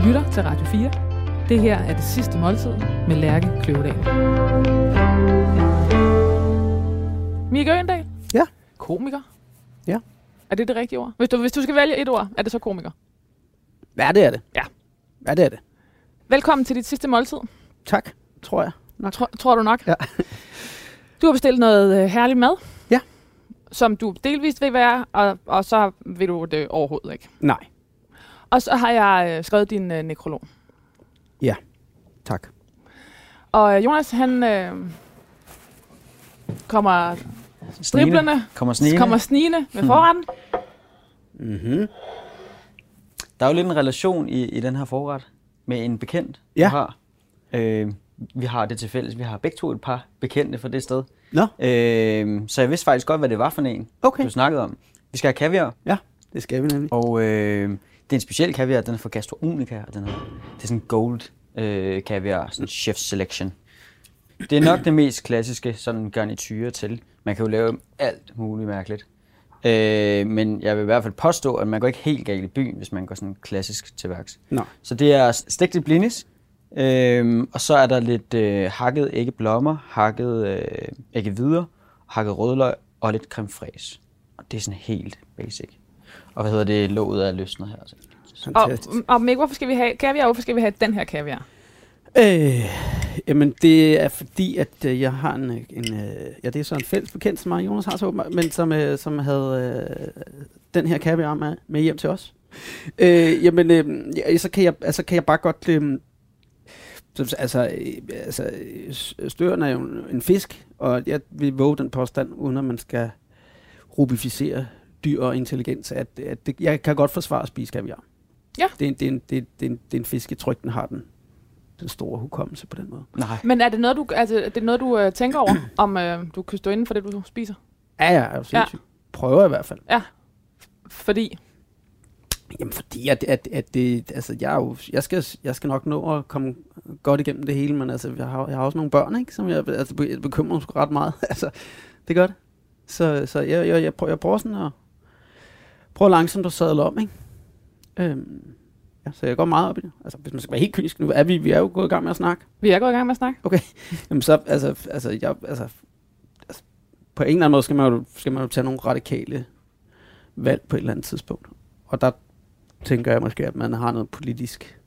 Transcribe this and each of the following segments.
Du lytter til Radio 4. Det her er det sidste måltid med Lærke Kløvedal. Mikke Øgendal? Ja. Komiker? Ja. Er det det rigtige ord? Hvis du, hvis du skal vælge et ord, er det så komiker? Ja, det er det. Ja. Ja, det er det. Velkommen til dit sidste måltid. Tak, tror jeg. Nok. Tror, tror du nok? Ja. Du har bestilt noget øh, herlig mad. Ja. Som du delvist vil være, og, og så vil du det overhovedet ikke. Nej, Og så har jeg øh, skrevet din øh, nekrolog. tak. Og øh, Jonas, han øh, kommer driblerne, Kommer snigende. kommer snigende med forretten. Mm-hmm. Der er jo lidt en relation i, i den her forret med en bekendt, Ja. du har. Øh, vi har det til fælles. Vi har begge to et par bekendte fra det sted. Nå, Øh, så jeg vidste faktisk godt, hvad det var for en, okay. du snakkede om. Vi skal have kaviar, Ja, det skal vi nemlig. og øh, det er en speciel kaviar. Den er fra Gastronomica, og den er, det er sådan gold øh, kaviar, sådan chef selection. Det er nok det mest klassiske sådan garniture til. Man kan jo lave alt muligt mærkeligt. Øh, men jeg vil i hvert fald påstå, at man går ikke helt galt i byen, hvis man går sådan klassisk til værks. Nå, Så det er stegte blinis, øhm, og så er der lidt øh, hakket æggeblommer, hakket øh, æggevidder, hakket rødløg og lidt creme fraise. Og det er sådan helt basic. Og hvad hedder det, låget er løsnet her. Så. Og, fantastisk. og Mick, hvorfor skal vi have kaviar? Hvorfor skal vi have den her kaviar? Øh, jamen, det er fordi, at øh, jeg har en, en øh, ja, det er så en fælles bekendt, som mig og Jonas har så åbenbart, men som, øh, som havde øh, den her kaviar med, med hjem til os. Øh, jamen, øh, ja, så, kan jeg, altså, kan jeg bare godt... Øh, så, altså, øh, altså, øh, støren er jo en- en fisk, og jeg vil våge den påstand, uden at man skal rubificere dyr og intelligens, at, at det, jeg kan godt forsvare at spise kaviar. Ja. Det er, en, det, er en, det, er, det, er en, det er en fisk, jeg tror ikke, den har den, den store hukommelse på den måde. Nej. Men er det noget, du, altså, er det noget, du øh, tænker over, om øh, du kan stå inden for det, du spiser? Ja, ja, er ja. Prøver i hvert fald. Fordi, Jamen fordi, at, at, at det, altså jeg, er jo, jeg, skal, jeg skal nok nå at komme godt igennem det hele, men altså, jeg har, jeg har også nogle børn, ikke, som jeg, altså, jeg bekymrer mig ret meget. altså, det gør det. Så, så jeg, jeg, jeg, prøver, jeg prøver sådan at, prøver langsomt at sadle om, ikke? Øhm, ja, så jeg går meget op i det. Altså, hvis man skal være helt kynisk, nu er vi, vi er jo gået i gang med at snakke. vi er gået i gang med at snakke. Jamen så, altså, altså, jeg, altså, altså, på en eller anden måde skal man, jo, skal man jo tage nogle radikale valg på et eller andet tidspunkt. Og der tænker jeg måske, at man har noget politisk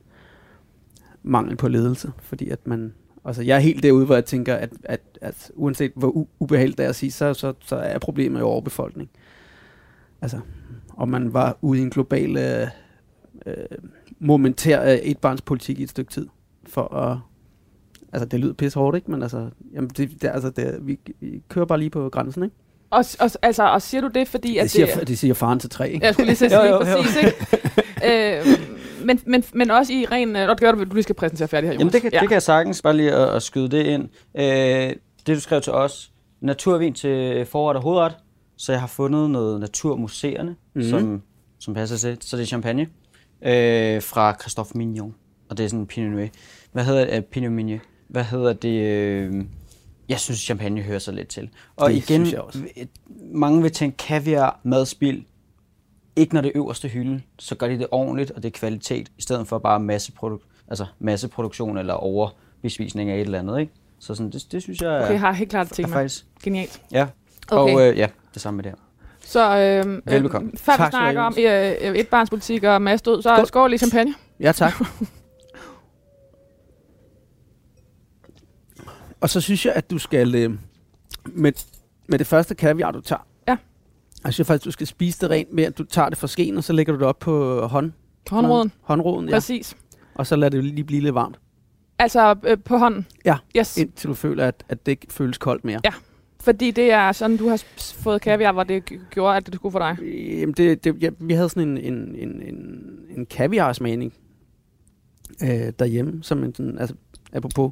mangel på ledelse, fordi at man, altså jeg er helt derude, hvor jeg tænker, at, at, at uanset hvor u- ubehageligt det er at sige, så, så, så er problemet jo overbefolkning. Altså, om man var ude i en global øh, øh, momentær øh, etbarnspolitik i et stykke tid, for at Altså, det lyder pisse hårdt, ikke? Men altså, jamen, det, det, altså det, vi, vi kører bare lige på grænsen, ikke? Og, og, altså, og siger du det, fordi at Det siger, det siger faren til tre, ikke? Jeg skulle lige sige Jo, præcis, ikke? øh, men, men, men også i ren... Øh, nå, det gør du, du lige skal præsentere færdig her, Jonas. Jamen det kan, ja. det kan jeg sagtens bare lige at, at skyde det ind. Øh, det du skrev til os, naturvin til forret og hovedret, så jeg har fundet noget naturmuseerne, mm-hmm. som, som passer til. Så det er champagne øh, fra Christophe Mignon, og det er sådan en Pinot Noir. Hvad hedder det? Uh, Pinot Meunier. Hvad hedder det? Øh, jeg synes, champagne hører sig lidt til. Og Det igen, synes jeg også. v- mange vil tænke kaviar, madspil. Ikke når det er øverste hylde, så gør de det ordentligt, og det er kvalitet, i stedet for bare masseproduk- altså masseproduktion eller overbespisning af et eller andet. Ikke? Så sådan, det, det synes jeg er, Okay, jeg har helt klart er tema. faktisk... Genialt. Ja, Okay. og øh, ja, det samme med det her. Så øh, Velbekomme. Øh, før vi Tak du snakker om øh, øh, etbarnspolitik og masse død, så skål, Skål. skål lige champagne. Ja, tak. og så synes jeg, at du skal, øh, med, med det første kaviar, du tager, Ja. jeg synes faktisk, du skal spise det rent med, at du tager det fra skeen, og så lægger du det op på hånd, Håndroden. håndroden, ja. Præcis. og så lader det lige blive lidt varmt, Altså øh, på hånden. Ja. Yes. indtil du føler, at, at det ikke føles koldt mere. Ja. Fordi det er sådan, du har fået kaviar, hvor det gjorde, at det skulle for dig. Jamen, det, det, ja, vi havde sådan en, en, en, en, en kaviarsmagning øh, derhjemme, som en sådan, altså, apropos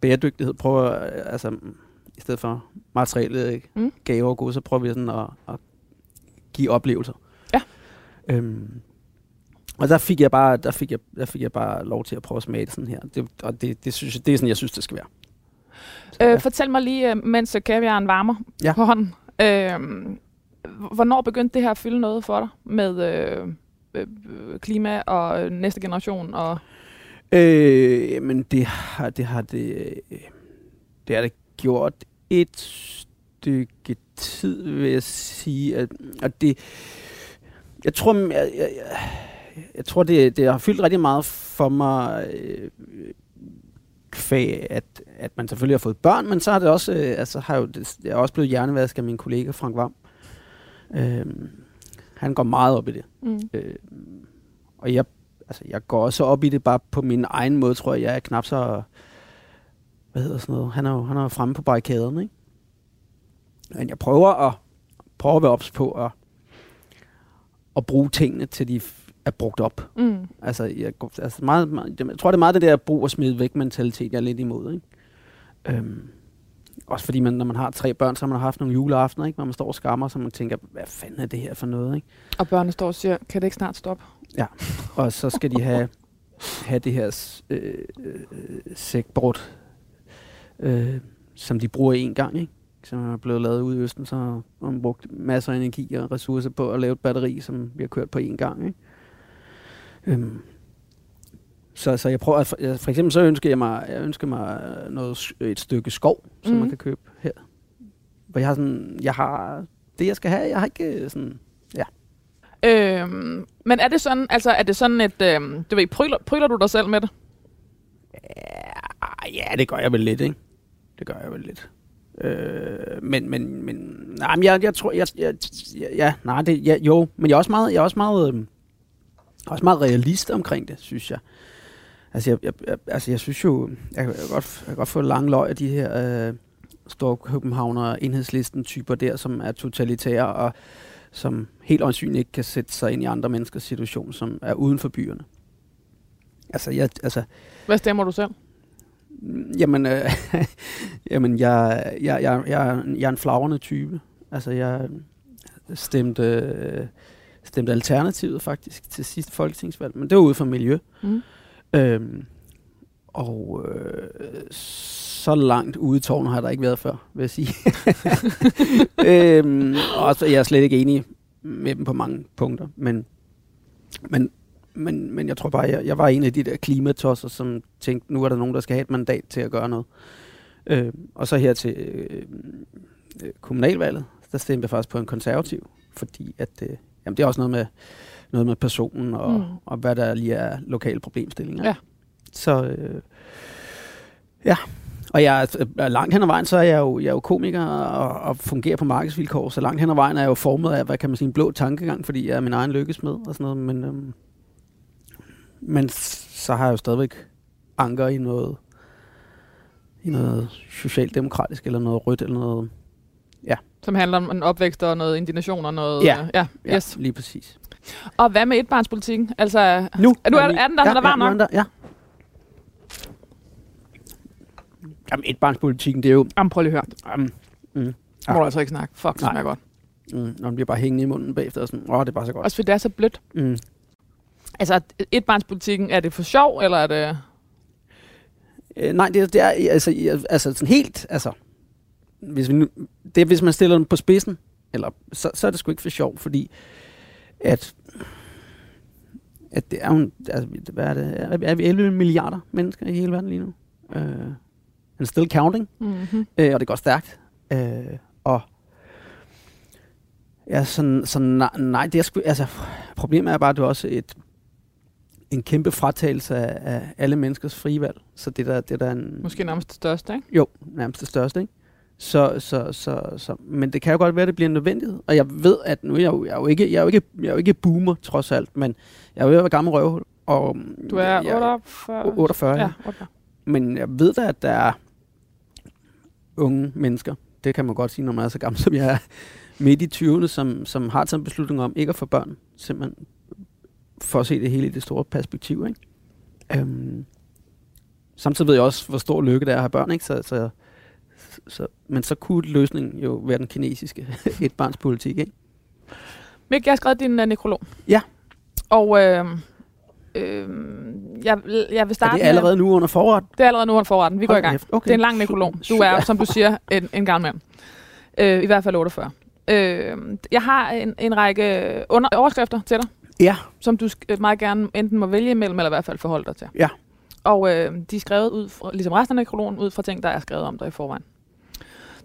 bæredygtighed, prøver, øh, altså, i stedet for materielle mm. gaver og gode, så prøver vi sådan at, at give oplevelser. Ja. Øhm, og der fik jeg bare, der fik jeg, der fik jeg bare lov til at prøve at smage det sådan her. Det, og det, det, synes jeg, det er sådan, jeg synes, det skal være. Så, Øh, fortæl mig lige, øh, mens øh, kaviaren varmer Ja. på hånden. Øh, hvornår begyndte det her at fylde noget for dig med øh, øh, klima og øh, næste generation? Og Øh, men det har det, har det, øh, det har det gjort et stykke tid, vil jeg sige. At, at det, jeg tror, jeg, jeg, jeg, jeg tror det, det har fyldt rigtig meget for mig, øh, kvæg, at, at man selvfølgelig har fået børn, men så har det også, øh, altså har jo, det, jeg er også blevet hjernevasket af min kollega Frank Vam. Øh, han går meget op i det. mm. Øh, og jeg, altså, jeg går også op i det bare på min egen måde, tror jeg. Jeg er knap så... Hvad hedder sådan noget? Han er jo, han er jo fremme på barrikaderne, ikke? Men jeg prøver at, prøver at være ops på at, at bruge tingene, til de er brugt op. Mm. Altså, jeg, altså meget, meget, jeg tror, det er meget det der brug og smid væk mentalitet, jeg er lidt imod. Ikke? Øhm, også fordi, man, når man har tre børn, så har man haft nogle juleaftener, ikke? hvor man står og skammer, så man tænker, hvad fanden er det her for noget? Ikke? Og børnene står og siger, kan det ikke snart stoppe? Og så skal de have, have det her øh, øh, sækbrud, øh, som de bruger én gang, ikke? som er blevet lavet ude i Østen, så har man brugt masser af energi og ressourcer på at lave et batteri, som vi har kørt på én gang. Ikke? Øhm, så, så jeg prøver, at for, eksempel så ønsker jeg mig, jeg ønsker mig noget, et stykke skov, som Mhm. man kan købe her. Hvor jeg har sådan, jeg har det, jeg skal have. Jeg har ikke øh, sådan, Øhm, men er det sådan, altså er det sådan et, øhm, du ved, pryler, pryler du dig selv med det? Ja, ja, det gør jeg vel lidt, ikke? Det gør jeg vel lidt. Øh, men, men, men, nej, men jeg, jeg tror, jeg, jeg, jeg, ja, nej, det, ja, jo, men jeg er også meget, jeg er også meget, øh, også meget realist omkring det, synes jeg. Altså, jeg, jeg, jeg, altså, jeg synes jo, jeg kan godt, jeg kan godt få lang løg af de her øh, store Københavner enhedslisten typer der, som er totalitære og som helt åndsynligt ikke kan sætte sig ind i andre menneskers situation, som er uden for byerne. Altså, jeg, altså, Hvad stemmer du selv? Jamen, øh, jamen jeg, jeg, jeg, jeg, jeg er en flagrende type. Altså, jeg stemte, øh, stemte Alternativet faktisk til sidste folketingsvalg, men det var ude for miljø. Mm. Øhm, og øh, så langt ude i tårnet har jeg der ikke været før, vil jeg sige. øhm, og så, jeg er slet ikke enig med dem på mange punkter, men, men, men, men jeg tror bare, jeg, jeg var en af de der klimatosser, som tænkte, nu er der nogen, der skal have et mandat til at gøre noget. Øh, og så her til øh, øh, kommunalvalget, der stemte jeg faktisk på en konservativ, fordi at, øh, jamen det er også noget med, noget med personen og, Mm. og hvad der lige er lokale problemstillinger. Ja. Så øh, ja, og jeg er er langt hen ad vejen, så er jeg jo, jeg er jo komiker og, og fungerer på markedsvilkår, så langt hen ad vejen er jeg jo formet af, hvad kan man sige, en blå tankegang, fordi jeg er min egen lykkesmed og sådan noget, men, øhm, men så har jeg jo stadigvæk anker i noget, i noget socialdemokratisk, eller noget rødt, eller noget, Som handler om en opvækst og noget indignation og noget... Ja. øh, ja ja, yes. lige præcis. Og hvad med etbarnspolitikken? Altså, Nu er, du, er, er den der, ja, den er varm ja, nok? der, ja. Jamen, etbarnspolitikken, det er jo... Jamen, prøv lige at høre. Um, mm, Ja. Må du altså ikke snakke. Fuck, det smager godt. mm, når den bliver bare hængende i munden bagefter, og sådan, åh, det er bare så godt. Også fordi det er så blødt. Mm. Altså, etbarnspolitikken, er det for sjov, eller er det... Øh, nej, det, det er altså, altså sådan helt, altså, hvis, vi nu, det hvis man stiller den på spidsen, eller, så, så er det sgu ikke for sjov, fordi at, at det er jo, altså, hvad er det, er, er vi 11 milliarder mennesker i hele verden lige nu? Uh, and still counting, Mm-hmm. øh, og det går stærkt. Øh, og ja, sådan, så nej, nej, det er sgu, altså, problemet er bare, at det er også et, en kæmpe fratagelse af, af alle menneskers frie valg. Så det der, det der er en... Måske nærmest det største, ikke? Jo, nærmest det største, ikke? Så, så, så, så, men det kan jo godt være, at det bliver en nødvendighed. Og jeg ved, at nu er jeg jo, jeg er jo, ikke, jeg er jo, ikke, jeg er jo ikke boomer, trods alt, men jeg er jo være gammel røvhul. Og Du er jeg, 48... 48, ja. Ja, 48. Men jeg ved da, at der er unge mennesker, det kan man godt sige, når man er så gammel, som jeg er, midt i 20'erne, som, som har taget en beslutning om ikke at få børn, simpelthen for at se det hele i det store perspektiv. Ikke? Øhm, samtidig ved jeg også, hvor stor lykke det er at have børn, ikke? Så, så, så, men så kunne løsningen jo være den kinesiske etbarnspolitik, ikke? Mik, jeg har skrevet din uh, nekrolog. Ja. Og øh, øh, jeg, jeg vil Er starte det allerede nu under forret? med... Det er allerede nu under forretten. Vi går i gang. Okay. Det er en lang nekrolog. Du er, som du siger, en, en gammel mand. Øh, I hvert fald 48. Øh, jeg har en, en række under, overskrifter til dig. Ja. som du øh, meget gerne enten må vælge imellem, eller i hvert fald forholde dig til. Ja. Og øh, de er skrevet ud, fra, ligesom resten af nekrologen, ud fra ting, der er skrevet om dig i forvejen.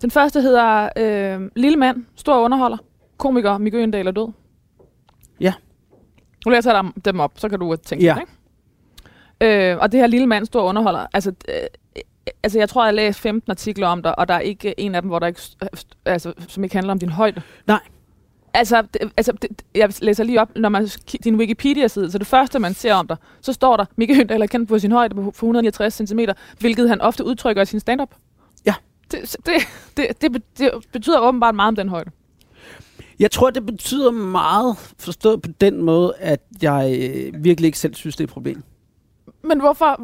Den første hedder øh, Lille mand, stor underholder, komiker, Mikke Øgendal er død. Ja. Nu læser jeg dem- dem op, så kan du tænke Ja. lidt, ikke? Øh, og det her lille mand, stor underholder, altså, øh, altså jeg tror, jeg har læst 15 artikler om dig, og der er ikke en af dem, hvor der ikke, øh, altså, som ikke handler om din højde. Nej. Altså, det, altså det, jeg læser lige op, når man din Wikipedia-side, så det første, man ser om dig, så står der, Mikke Høndal er kendt på sin højde på 169 cm, hvilket han ofte udtrykker i sin stand-up. Det, det, det, det, det betyder åbenbart meget om den højde. Jeg tror, det betyder meget forstået på den måde, at jeg øh, virkelig ikke selv synes, det er et problem. Men hvorfor?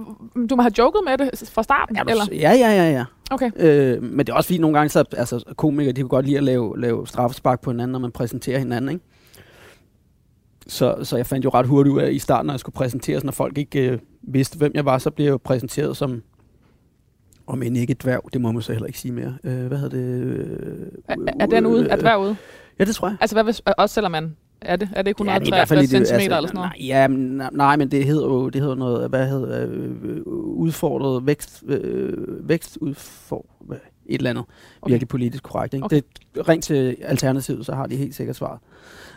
Du må have joket med det fra starten, du, eller? Ja, ja, ja, ja. Okay. Øh, men det er også fordi, nogle gange, så, altså, komikere, de kan godt lide at lave, lave straffespark på hinanden, når man præsenterer hinanden, ikke? Så, så jeg fandt jo ret hurtigt ud af, i starten, når jeg skulle præsenteres, når folk ikke øh, vidste, hvem jeg var, så blev jeg jo præsenteret som, om end ikke et dværg, det må man så heller ikke sige mere. Øh, hvad hedder det? Øh, Er, er den ude? Er dværg ude? Ja, det tror jeg. Altså, hvad hvis, også selvom man... Er det, er det ikke Ja, det i hvert fald 163 i cm altså, eller sådan noget? Nej, ja, men, nej, nej, men det hedder jo det hedder noget, hvad hedder øh, udfordret vækst, øh, vækstudfor, et eller andet. Okay. Virkelig politisk korrekt. Ikke? Okay. Okay. Det, rent til Alternativet, så har de helt sikkert svaret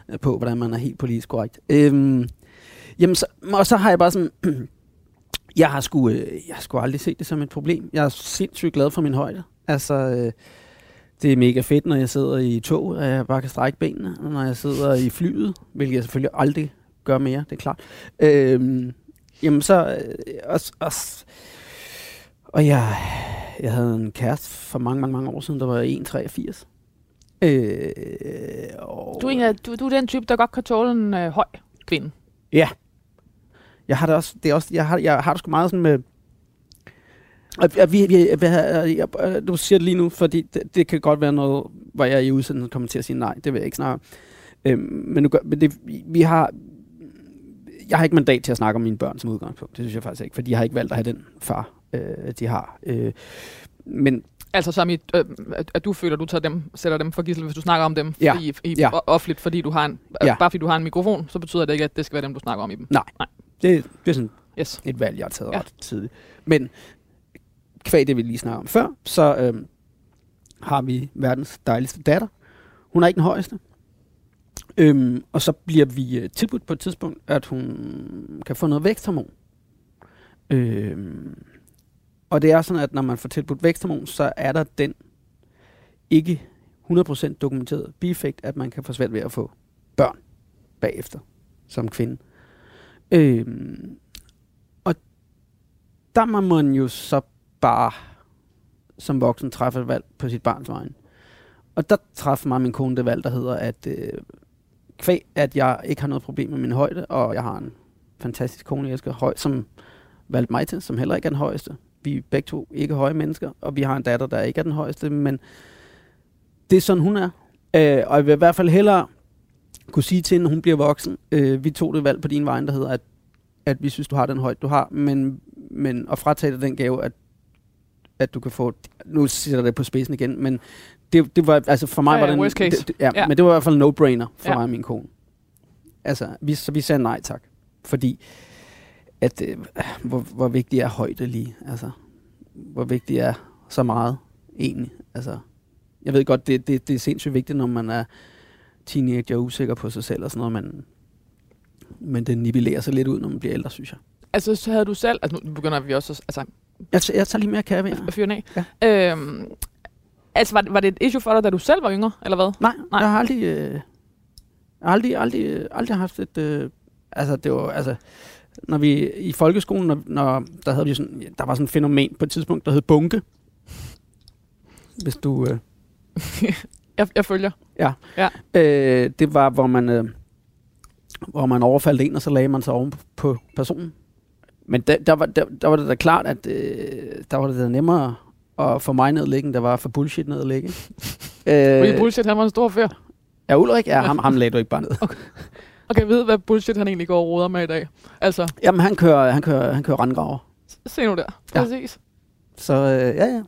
øh, på, hvordan man er helt politisk korrekt. Øhm, jamen, så, og så har jeg bare sådan, jeg har sgu, øh, jeg har sgu aldrig set det som et problem. Jeg er sindssygt glad for min højde. Altså, øh, det er mega fedt, når jeg sidder i tog, at jeg bare kan strække benene. Og når jeg sidder i flyet, hvilket jeg selvfølgelig aldrig gør mere, det er klart. Øhm, jamen så... Øh, også, også, og jeg, jeg havde en kæreste for mange, mange, mange år siden, der var 1,83. Øh, og Du er, en du, du er den type, der godt kan tåle en øh, høj kvinde. Jeg har det også, det er også, jeg har, jeg har det sgu meget sådan med, og, og vi, vi, hvad, jeg, jeg, du siger det lige nu, fordi det, det kan godt være noget, hvor jeg i udsendelsen kommer til at sige nej, det vil jeg ikke snakke om. Øhm, men, nu, gør- men det, vi, vi har, jeg har ikke mandat til at snakke om mine børn som udgangspunkt, det synes jeg faktisk ikke, for de har ikke valgt at have den far, øh, de har. Øh, men Altså som i, øh, at, at du føler, at du tager dem, sætter dem for gissel, hvis du snakker om dem Ja. i, i, Ja. offentligt, fordi du har en, ja. Ja. bare fordi du har en mikrofon, så betyder det ikke, at det skal være dem, du snakker om i dem. Det, det er sådan Yes. et valg, jeg har taget Ja. ret tidligt. Men kvæg det, vi lige snakker om før, så øhm, har vi verdens dejligste datter. Hun er ikke den højeste. Øhm, og så bliver vi øh, tilbudt på et tidspunkt, at hun kan få noget væksthormon. Øhm, og det er sådan, at når man får tilbudt væksthormon, så er der den ikke 100% dokumenteret bieffekt, at man kan få svært ved at få børn bagefter som kvinde. Øh, og der må man jo så bare som voksen træffe et valg på sit barns vegne. Og der træffede mig min kone det valg, der hedder, at øh, kvæg, at jeg ikke har noget problem med min højde, og jeg har en fantastisk kone, jeg elsker høj, som valgte mig til, som heller ikke er den højeste. Vi er begge to ikke høje mennesker, og vi har en datter, der ikke er den højeste, men det er sådan, hun er. Øh, og jeg vil i hvert fald hellere kunne sige til hende, hun bliver voksen, øh, vi tog det valg på din vej, der hedder, at, at vi synes, du har den højde, du har, men, men at fratage dig den gave, at, at du kan få, nu sætter det på spidsen igen, men det, det var, altså for mig Ja, var ja, det en- worst case. Det, det, ja, Ja. men det var i hvert fald no-brainer for ja. mig og min kone. Altså, vi, så vi sagde nej tak, fordi at, øh, hvor, hvor vigtig er højde lige, altså, hvor vigtig er så meget egentlig, altså, jeg ved godt, det, det, det er sindssygt vigtigt, når man er teenager usikker på sig selv og sådan noget, men, men det nivellerer sig lidt ud, når man bliver ældre, synes jeg. Altså, så havde du selv, altså nu begynder vi også, altså, Jeg, t- jeg tager lige mere kage ved. at fyre den af. Ja. Øhm, altså, var, var det et issue for dig, da du selv var yngre, eller hvad? Nej, Nej. Jeg har aldrig, øh, aldrig, aldrig, aldrig haft et, øh, altså det var, altså, når vi i folkeskolen, når, når der havde vi sådan, der var sådan et fænomen på et tidspunkt, der hed bunke. Hvis du, øh, Jeg, jeg følger. øh, det var, hvor man, øh, hvor man overfaldt en, og så lagde man sig oven på, personen. Men der, der, var, der, der var det da klart, at øh, der var det da nemmere at få mig ned at ligge, end der var for bullshit ned at ligge. Fordi øh, bullshit, han var en stor fyr. ja, Ulrik, ja, ham, ham lagde du ikke bare ned. Og kan jeg vide, hvad bullshit han egentlig går og roder med i dag? Altså, Jamen, han kører, han kører, han kører randgraver. se nu der. Ja. Så øh, ja, ja.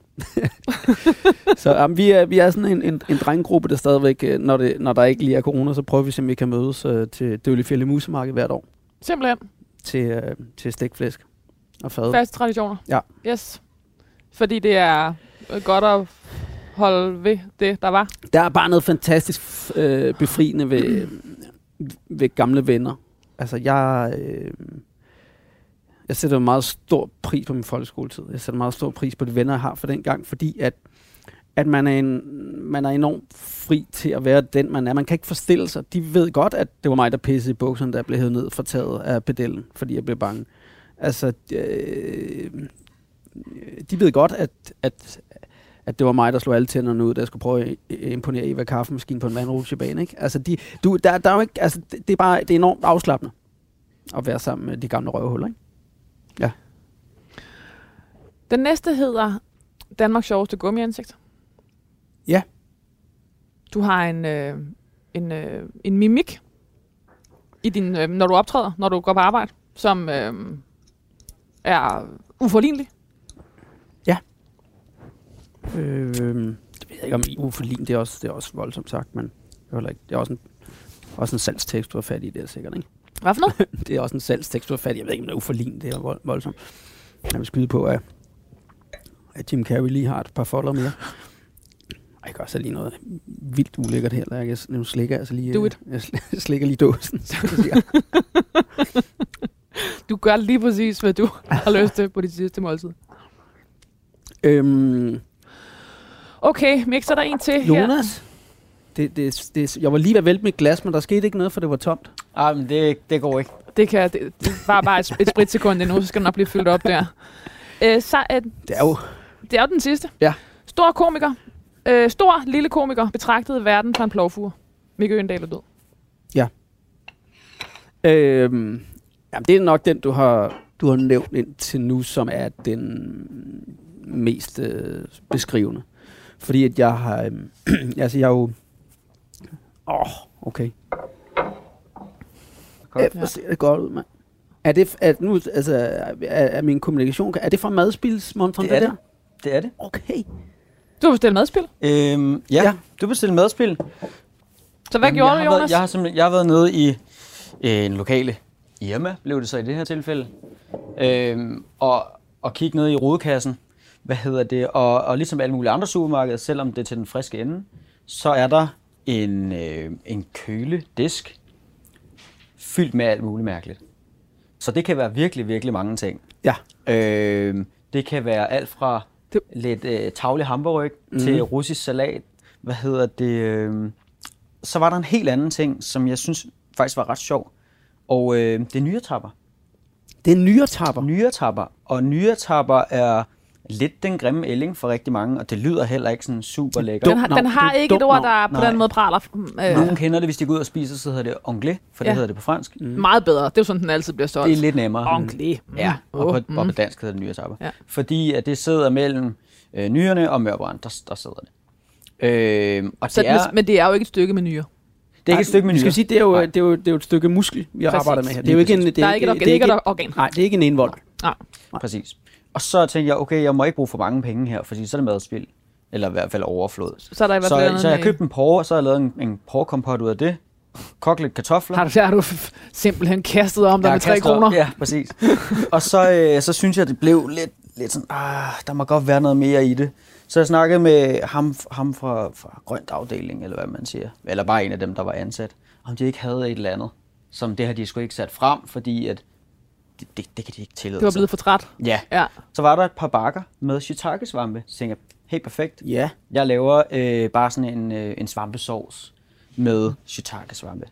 så um, vi, er, vi er sådan en, en, en drenggruppe, der stadigvæk, øh, når, det, når der ikke lige er corona, så prøver vi simpelthen, vi kan mødes øh, til Døllefjælde Musemarked hvert år Simpelthen. til, øh, til stegflæsk og fad. Faste traditioner. Ja. Yes. Fordi det er øh, godt at holde ved det, der var. Der er bare noget fantastisk øh, befriende ved, ved gamle venner. Altså, jeg, øh, jeg sætter meget stor pris på min folkeskoletid. Jeg sætter meget stor pris på de venner, jeg har for den gang, fordi at, at man, er en, man er enormt fri til at være den, man er. Man kan ikke forestille sig. De ved godt, at det var mig, der pissede i bukserne, der blev hævet ned for taget af pedellen, fordi jeg blev bange. Altså, øh, de ved godt, at, at, at det var mig, der slog alle tænderne ud, da jeg skulle prøve at imponere Eva Kaffemaskinen på en vandrutsjebane. Ikke? Altså, de, du, der, der er jo ikke, altså, det, det, er bare det er enormt afslappende at være sammen med de gamle røvhuller. Ikke? Den næste hedder Danmarks sjoveste gummiansigt. Ja. Du har en, øh, en, øh, en mimik, i din, øh, når du optræder, når du går på arbejde, som øh, er uforlignelig. Øh, det ved jeg ikke om uforlin, det er også, det er også voldsomt sagt, men det er, ikke, det er også en, også en salgstekst, du har fat i, det er sikkert, ikke? Hvad for noget? Det er også en salgstekst, du har fat i. Jeg ved ikke, om det er uforlin, det er vold, voldsomt. Jeg vil skyde på, at, at Jim Carrey lige har et par folder mere. Ej, Jeg gør så lige noget vildt ulækkert her. der. Jeg, nu slikker jeg altså lige, Do it. jeg sl- slikker lige dåsen. man siger. Du gør lige præcis, hvad du har lyst til på dit sidste måltid. øhm, Okay, Mik, så er der en til her. Jonas, det, det, det, jeg var lige ved at vælte mit glas, men der skete ikke noget, for det var tomt. Ah, men det, det går ikke. Det, kan, det, det var bare et, et spritsekund endnu, så skal den nok blive fyldt op der. Øh, så, øh, Det er jo... det er jo den sidste. Ja. Stor komiker. Øh, stor, lille komiker betragtede verden fra en plovfure. Mikke Øgendal er død. Øhm, jamen, det er nok den, du har, du har nævnt indtil nu, som er den mest øh, beskrivende. Fordi at jeg har... øhm, altså, jeg er jo... Åh, oh, okay. Godt. Ja, ser det godt ud, mand. Er det, er, nu, altså, er, er min kommunikation, er det fra madspilsmontren, Det er der? det. Det er det. Okay. Du har bestilt madspil. Øhm, ja, Ja. du bestilte madspil. Så hvad Jamen, gjorde jeg du, har Jonas? Været, jeg, har simpelthen, jeg har været nede i øh, en lokale Irma, blev det så i det her tilfælde, øhm, og, og kigge ned i rodekassen, hvad hedder det, og, og ligesom alle mulige andre supermarkeder, selvom det er til den friske ende, så er der en, øh, en køledisk fyldt med alt muligt mærkeligt. Så det kan være virkelig, virkelig mange ting. Ja. Øh, det kan være alt fra Det- lidt øh, tavle hamburg mm. til russisk salat. Hvad hedder det? Øh, så var der en helt anden ting, som jeg synes faktisk var ret sjov. Og øh, det er nyretapper. Det er nyretapper. Nyretapper. Og nyretapper er lidt den grimme ælling for rigtig mange, og det lyder heller ikke sådan super lækkert. den har, den har Det er et ikke et ord, der på Nej. den måde praler. Øh, Nogen kender det, hvis de går ud og spiser, så hedder det anglais, for det Ja. hedder det på fransk. Mm. Meget bedre. Det er jo sådan, den altid bliver solgt. Det er lidt nemmere. Ordentligt. Mm. Ja, og, på, og på dansk hedder det nyretapper. Ja. Fordi at det sidder mellem øh, nyrerne og mørbrand, der, der sidder det. Øh, og Så det er, men det er jo ikke et stykke med nyre. det er ikke et stykke Vi skal nyrer. sige, det er, jo, Nej. det, er jo, det er jo et stykke muskel, vi Præcis. arbejder med her. Det er jo ikke en, det er Der er ikke, et, det det er ikke et organ. Nej, det er ikke en indvold. Nej. Præcis. Og så tænkte jeg, okay, jeg må ikke bruge for mange penge her, fordi så er det madspil. Eller i hvert fald overflod. Så er der i hvert Så, fald andet så jeg købte en porre, og så har jeg lavet en, en porrekompot ud af det. Kogt lidt kartofler. Har du, har du simpelthen kastet om dig med har 3 kastet op. kroner? Ja, præcis. og så, øh, så synes jeg, det blev lidt, lidt sådan, ah, der må godt være noget mere i det. Så jeg snakkede med ham, ham fra, fra grønt afdeling, eller hvad man siger. Eller bare en af dem, der var ansat. Om de ikke havde et eller andet. Som det har de sgu ikke sat frem, fordi at det, det, det kan de ikke tillade Du var blevet for træt. Ja. Ja. Så var der et par bakker med shiitake-svampe. Så tænkte jeg, helt perfekt. Ja. Jeg laver øh, bare sådan en, øh, en svampesauce med shiitake-svampe.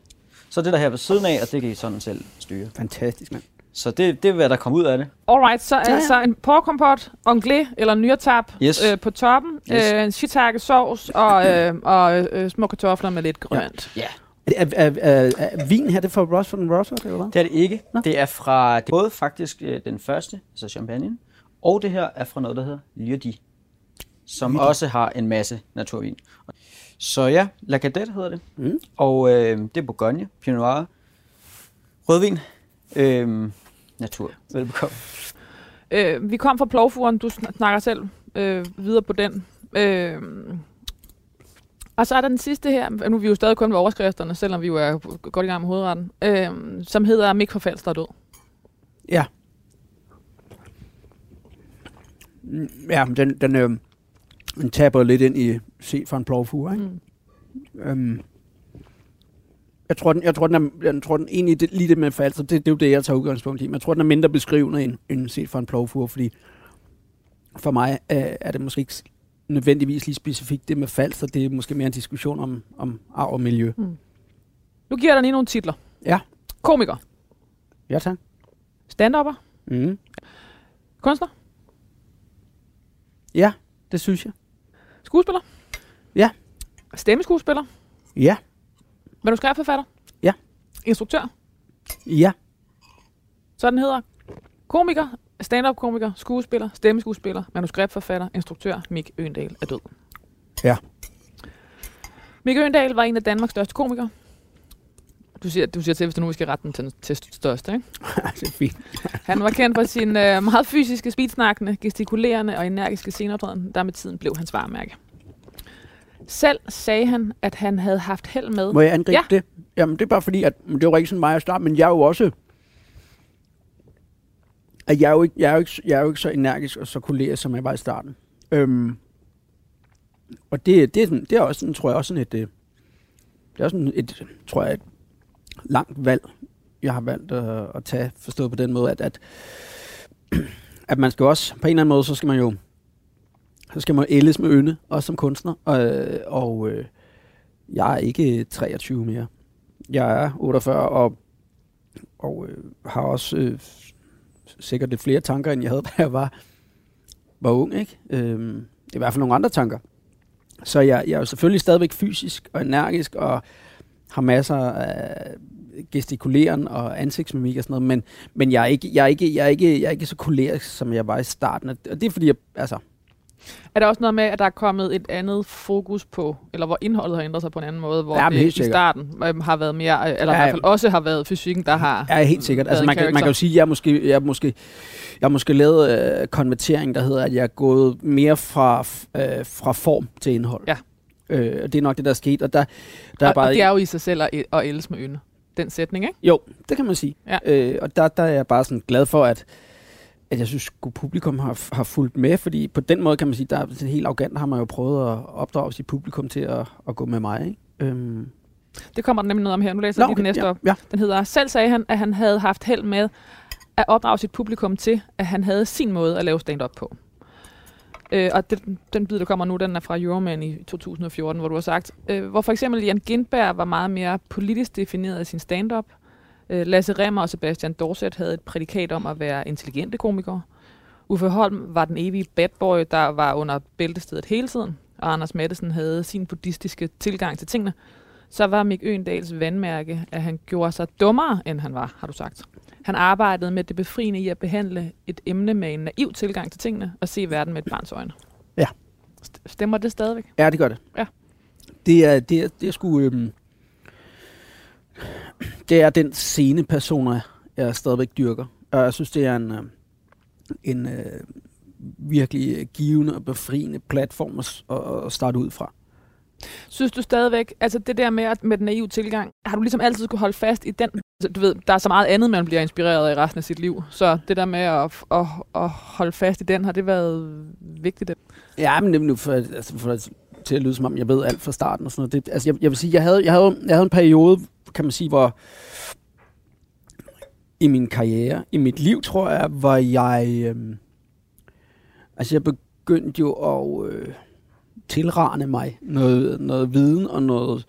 Så det der her ved siden af, og det kan I sådan selv styre. Fantastisk, mand. Så det, det er, hvad der kom ud af det. Alright, så Ja, ja. altså en porkompot, anglais eller nyrtap Yes. øh, på toppen, Yes. øh, en shiitake sovs og, øh, og øh, små kartofler med lidt grønt. Ja. Er, er, er, er, er vin her, det er fra Ross and Rossard, eller hvad? Det er det ikke. Nå. Det er fra det er både faktisk øh, den første, altså champagne, og det her er fra noget, der hedder Lyrdi, som Lyrdi. også har en masse naturvin. Så ja, La Cadette hedder det. Mm. Og øh, det er Bourgogne, Pinot Noir, rødvin, øh, natur. Velbekomme. Øh, vi kom fra plovfuren, du sn- snakker selv øh, videre på den. Øh, og så er der den sidste her, nu er vi jo stadig kun ved overskrifterne, selvom vi jo er godt i gang med hovedretten, øh, som hedder Mik Forfalster er død. Ja. Ja, den, den, øh, den taber lidt ind i set fra en plovfure, ikke? Mm. Øhm, jeg tror, den, jeg tror, den er, jeg tror, den egentlig det, lige det med falser, det, det er jo det, jeg tager udgangspunkt i. Men jeg tror, den er mindre beskrivende end, end set fra en plovfure, fordi for mig øh, er det måske ikke nødvendigvis lige specifikt det med falser. Det er måske mere en diskussion om, om arv og miljø. Nu giver jeg dig lige nogle titler. Ja. Komiker. Ja, tak. Stand-upper. Mm. Kunstner. Ja, det synes jeg. Skuespiller. Ja. Stemmeskuespiller. Ja, Manuskriptforfatter. Ja. Instruktør. ja, Så den hedder komiker, stand-up-komiker, skuespiller, stemmeskuespiller, manuskriptforfatter, instruktør, Mik Øendal er død. Ja. Mik Øendal var en af Danmarks største komikere. Du siger, du siger til, hvis du nu vi skal rette den til, til største. Ikke? det er fint. Han var kendt for sin øh, meget fysiske, speedsnakkende, gestikulerende og energiske sceneoptræden, der med tiden blev hans varemærke. Selv sagde han, at han havde haft held med... Må jeg angribe Ja. det? Jamen, det er bare fordi, at det var ikke sådan mig at starte, men jeg er jo også... At jeg, er jo ikke, jeg, er jo ikke, jeg er jo ikke så energisk og så kolerisk, som jeg var i starten. Øhm, og det, det, er sådan- det er også sådan, tror jeg, også sådan et... Øh, det er også sådan et, tror jeg, et langt valg, jeg har valgt at, at tage, forstået på den måde, at, at, at man skal også, på en eller anden måde, så skal man jo, så skal man ældes med ynde, også som kunstner, og, øh, og øh, jeg er ikke 23 mere. Jeg er 48 og, og øh, har også øh, sikkert lidt flere tanker, end jeg havde, da jeg var, var ung. Ikke? Øhm, det er i hvert fald nogle andre tanker. Så jeg, jeg er jo selvfølgelig stadigvæk fysisk og energisk og har masser af gestikuleren og ansigtsmimik og sådan noget, men, men jeg, er ikke, jeg, er ikke, jeg, er ikke, jeg er ikke så kolerisk, som jeg var i starten. Og det er fordi, jeg, altså, er der også noget med, at der er kommet et andet fokus på, eller hvor indholdet har ændret sig på en anden måde, hvor Ja, det i starten øhm, har været mere, øh, eller Ja, i hvert fald også har været fysikken, der har... Ja, helt sikkert. Altså, man, kan, man kan jo sige, at jeg er måske, jeg er måske, jeg måske lavet øh, konvertering, der hedder, at jeg er gået mere fra, øh, fra form til indhold. Ja. Øh, og det er nok det, der er sket. Og der, der er og, bare, og det er jo i sig selv at, at ældes med ynde. Den sætning, ikke? Jo, det kan man sige. Ja. Øh, og der, der er jeg bare sådan glad for, at, at jeg synes, at publikum har, har fulgt med, fordi på den måde kan man sige, der er sådan helt arrogant, har man jo prøvet at opdrage sit publikum til at, at gå med mig. Ikke? Øhm, Det kommer der nemlig noget om her. Nu læser jeg lige den næste ja, op. ja. Den hedder, selv sagde han, at han havde haft held med at opdrage sit publikum til, at han havde sin måde at lave stand-up på. Øh, og den, den bid, der kommer nu, den er fra Euroman i 2014, hvor du har sagt, øh, hvor for eksempel Jan Gindberg var meget mere politisk defineret af sin stand-up. Øh, Lasse Remmer og Sebastian Dorset havde et prædikat om at være intelligente komikere. Uffe Holm var den evige bad boy, der var under bæltestedet hele tiden. Og Anders Mattesen havde sin buddhistiske tilgang til tingene så var Mik Øendals vandmærke, at han gjorde sig dummere, end han var, har du sagt. Han arbejdede med det befriende i at behandle et emne med en naiv tilgang til tingene og se verden med et barns øjne. Ja. St- Stemmer det stadigvæk? Ja, det gør det. Ja. Det er, det er, det er sgu... Øhm, det er den scene personer, jeg stadigvæk dyrker. Og jeg synes, det er en, øh, en øh, virkelig givende og befriende platform at, at, starte ud fra. Synes du stadigvæk, altså det der med, at med den naive tilgang, har du ligesom altid skulle holde fast i den? Altså, Du ved, der er så meget andet, man bliver inspireret af i resten af sit liv. Så det der med at, at, at holde fast i den, har det været vigtigt? Ja, men nu for, altså for til at lyde som om, jeg ved alt fra starten og sådan noget. Det, altså jeg, jeg vil sige, jeg havde, jeg, havde, jeg havde en periode, kan man sige, hvor i min karriere, i mit liv, tror jeg, hvor jeg... Øhm, altså jeg begyndte jo at øh, tilrane mig noget, noget viden og noget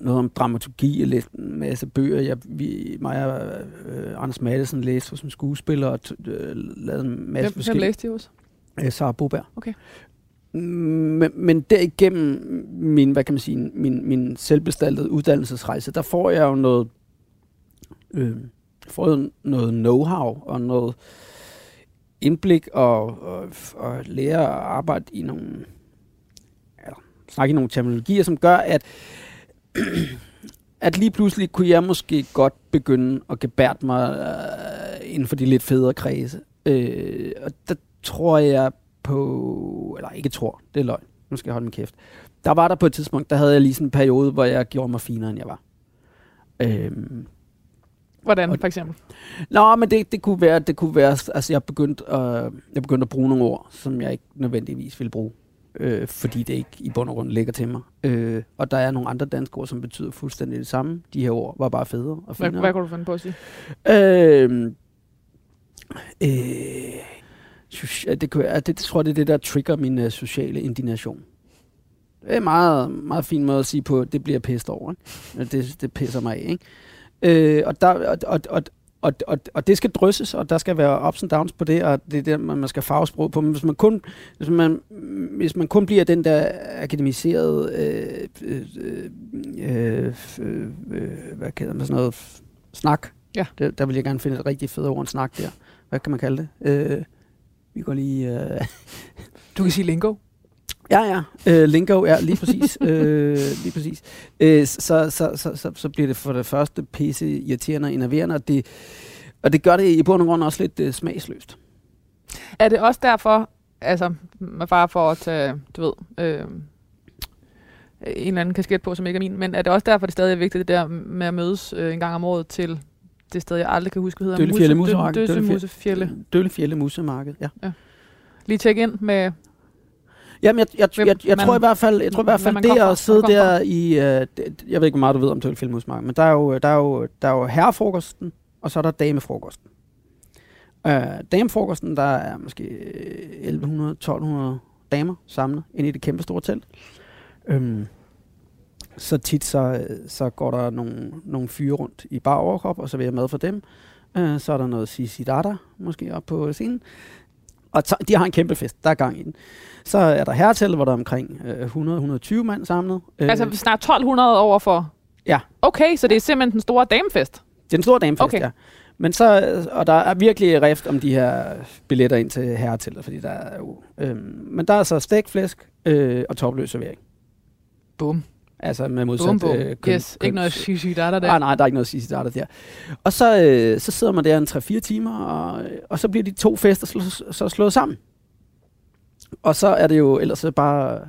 noget om dramaturgi og læste en masse bøger. Jeg, vi, mig og øh, Anders Madsen læste som skuespiller og øh, lavede en masse Hvem, hvem forskellige... læste de hos? Øh, Sara Boberg. Okay. Men, men derigennem min, hvad kan man sige, min, min selvbestaltede uddannelsesrejse, der får jeg jo noget, øh, får noget know-how og noget indblik og, og, og lære at arbejde i nogle, eller snakke i nogle terminologier, som gør, at at lige pludselig kunne jeg måske godt begynde at gebære mig øh, inden for de lidt federe kredse. Øh, og der tror jeg på, eller ikke tror, det er løgn, nu skal jeg holde min kæft. Der var der på et tidspunkt, der havde jeg lige sådan en periode, hvor jeg gjorde mig finere, end jeg var. Øhm, Hvordan, for eksempel? Nå, men det, det kunne være, det kunne være, altså jeg begyndte, at, jeg begyndte at bruge nogle ord, som jeg ikke nødvendigvis ville bruge, øh, fordi det ikke i bund og grund ligger til mig. Øh, og der er nogle andre danske ord, som betyder fuldstændig det samme. De her ord var bare federe og Hvad, finere. hvad kunne du finde på at sige? Øh, øh, socia- det, det, det tror jeg, det er det, der trigger min øh, sociale indignation. Det er en meget, meget fin måde at sige på, det bliver pissed over. Ikke? Det, det pisser mig af. Ikke? Øh, og, der, og, og, og, og, og, og det skal drysses, og der skal være ups and downs på det, og det er der, man skal farve sprog på. Men hvis man kun, hvis man, hvis man kun bliver den der akademiserede, øh, øh, øh, øh, øh, hvad kalder man sådan noget, snak, Ja. det, der vil jeg gerne finde et rigtig fedt ord end snak der. Hvad kan man kalde det? Øh, vi går lige... Øh, Du kan sige lingo. Ja, ja. Øh, lingo, ja, lige præcis. øh, lige præcis. Øh, så, så, så, så, så bliver det for det første pisse irriterende og enerverende, og det, og det gør det i bund og grund også lidt øh, smagsløst. Er det også derfor, altså med far for at tage, du ved, øh, en eller anden kasket på, som ikke er min, men er det også derfor, det stadig er vigtigt, det der med at mødes øh, en gang om året til det sted, jeg aldrig kan huske, hedder Døllefjelde Musse- Musemarked. Dø- Døse Døllefjelde- Musefjelle. Døllefjelle Musemarked, ja. Lige tjek ind med, Jamen, jeg, jeg, jeg, jeg, jeg Man- tror i hvert fald, jeg tror i hvert fald det at sidde der i, øh, det, jeg ved ikke, hvor meget du ved om Døllefjelle Musemarked, men der er jo, der er jo, der er jo herrefrokosten, og så er der damefrokosten. Øh, damefrokosten, der er måske øh, 1100-1200 damer samlet inde i det kæmpe store telt. Øhm, så tit så, så går der nogle, nogle fyre rundt i bar overkrop, og så vil jeg mad for dem. Øh, så er der noget Sisi Dada, måske op på scenen. Og så, de har en kæmpe fest, der er gang i den. Så er der hertil, hvor der er omkring øh, 100-120 mand samlet. Øh, altså snart 1200 over for... Ja. Okay, så det er simpelthen den store damefest. Det er en stor damefest, Okay. ja. Men så, og der er virkelig rift om de her billetter ind til herreteltet, fordi der er jo... Øh, men der er så stegt flæsk øh, og topløs servering. Bum, Altså med modsat... bum, bum. øh, køn- yes, ikke noget shishi der der. Nej, nej, der er ikke noget starter der. Og så, øh, så sidder man der en 3-4 timer, og, og så bliver de to fester sl- så slået sammen. Og så er det jo ellers så bare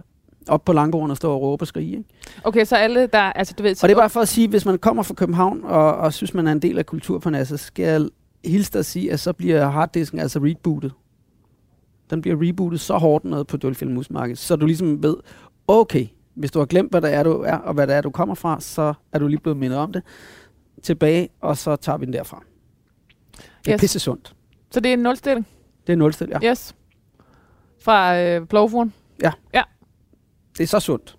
op på langbordene og stå og råbe og skrige. Ikke? Okay, så alle der, altså du ved... Og det er bare for at sige, hvis man kommer fra København og, og synes, man er en del af kulturparnasset, så skal jeg hilse dig at sige, at så bliver harddisken altså rebootet. Den bliver rebootet så hårdt ned på Dølfjeld Musmarked, så du ligesom ved, okay, hvis du har glemt, hvad der er, du er, og hvad der er, du kommer fra, så er du lige blevet mindet om det. Tilbage, og så tager vi den derfra. Det er Yes. pisse sundt. Så det er en nulstilling? Det er nulstil, ja. Yes. Fra øh, plovfuren? Det er så sundt.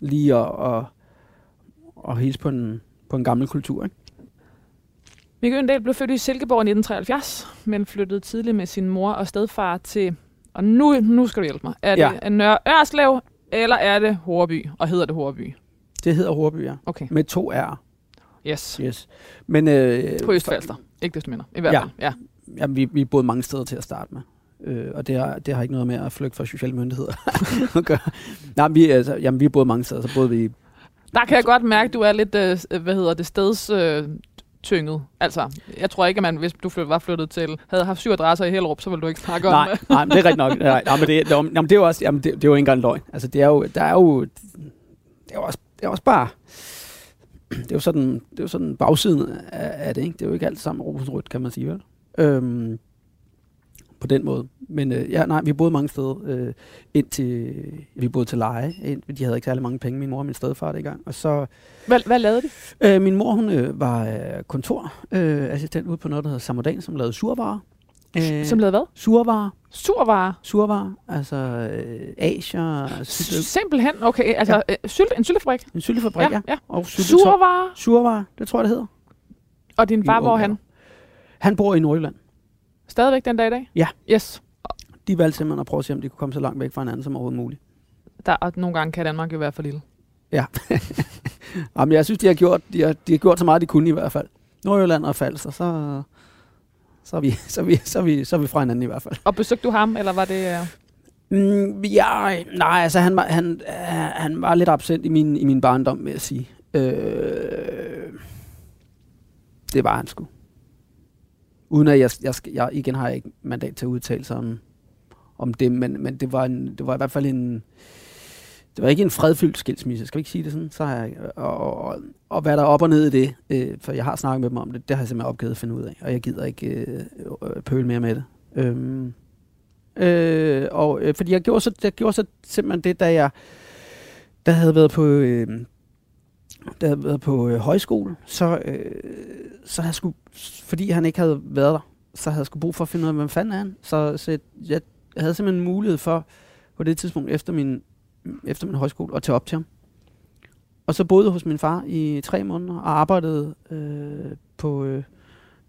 Lige at, at, at hilse på en, på en gammel kultur, ikke? Mikke Øndal blev født i Silkeborg i 1973, men flyttede tidligt med sin mor og stedfar til... Og nu, nu skal du hjælpe mig. Er Ja. det Nørre Ørslev, eller er det Horeby? Og hedder det Horeby? Det hedder Horby, ja. Okay, Med to R. yes. Yes. Men, øh, På Østfalster. Ikke desto mindre. I hvert Ja. fald. Ja. Jamen, vi, vi boede mange steder til at starte med. Øh, og det har, det har ikke noget med at flygte fra sociale myndigheder at gøre. Nej, vi, altså, jamen, vi boede mange steder, så boede vi... Der kan jeg godt mærke, at du er lidt, øh, hvad hedder det, steds... Øh, tynget. Altså, jeg tror ikke, at man, hvis du var flyttet til, havde haft syv adresser i Hellerup, så ville du ikke snakke om Nej, det. nej, men det er rigtigt nok. Nej, nej, men det, det, jamen, det er jo også, jamen, det, det er jo ikke engang løgn. Altså, det er jo, der er jo, det er jo også, det er også bare, det er jo sådan, det er jo sådan bagsiden af, af det, ikke? Det er jo ikke alt sammen rosenrødt, kan man sige, vel? Øhm, på den måde. Men øh, ja, nej, vi boede mange steder. Øh, indtil, vi boede til leje. Ind, de havde ikke særlig mange penge, min mor og min stedfar det i gang. Og så, Hvad, hvad lavede de? øh, min mor, hun øh, var øh, kontorassistent øh, assistent ude på noget, der hedder Samodan, som lavede survarer. Øh, Som lavede hvad? survarer. Survarer. survarer, altså øh, asier, sylte, Simpelthen, okay. Altså, ja. sylt, en syltefabrik? en syltefabrik, ja, ja. og. Survarer. Survarer, det tror jeg, det hedder. Og din far, hvor han? Han bor i Nordjylland. Stadigvæk den dag i dag? Ja. Yes. De valgte simpelthen at prøve at se, om de kunne komme så langt væk fra hinanden som overhovedet muligt. Der, og nogle gange kan Danmark jo være for lille. Jamen, jeg synes, de har, gjort, de, har, de har gjort så meget, de kunne i hvert fald. Nordjylland og Falster, så, så, er vi, så, er vi, så, er vi, så er vi fra hinanden i hvert fald. Og besøgte du ham, eller var det... Uh... Mm, ja, nej, altså han var, han, øh, han var lidt absent i min, i min barndom, vil jeg sige. Øh, det var han sgu. uden at jeg, jeg, jeg igen har jeg ikke mandat til at udtale sig om, om det, men, men det, var en, det var i hvert fald en, det var ikke en fredfyldt skilsmisse, skal vi ikke sige det sådan? Så har jeg, og, og, og hvad der er op og ned i det, øh, for jeg har snakket med dem om det, det har jeg simpelthen opgivet at finde ud af, og jeg gider ikke øh, øh pøle mere med det. Øhm, øh, og øh, fordi jeg gjorde, så, jeg gjorde så simpelthen det, da jeg der havde været på, øh, der havde været på øh, højskole, så, øh, så havde jeg skulle, fordi han ikke havde været der, så havde jeg skulle brug for at finde ud af, hvem fanden er han. Så, så jeg havde simpelthen en mulighed for, på det tidspunkt efter min, efter min højskole, at tage op til ham. Og så boede jeg hos min far i tre måneder og arbejdede øh, på øh,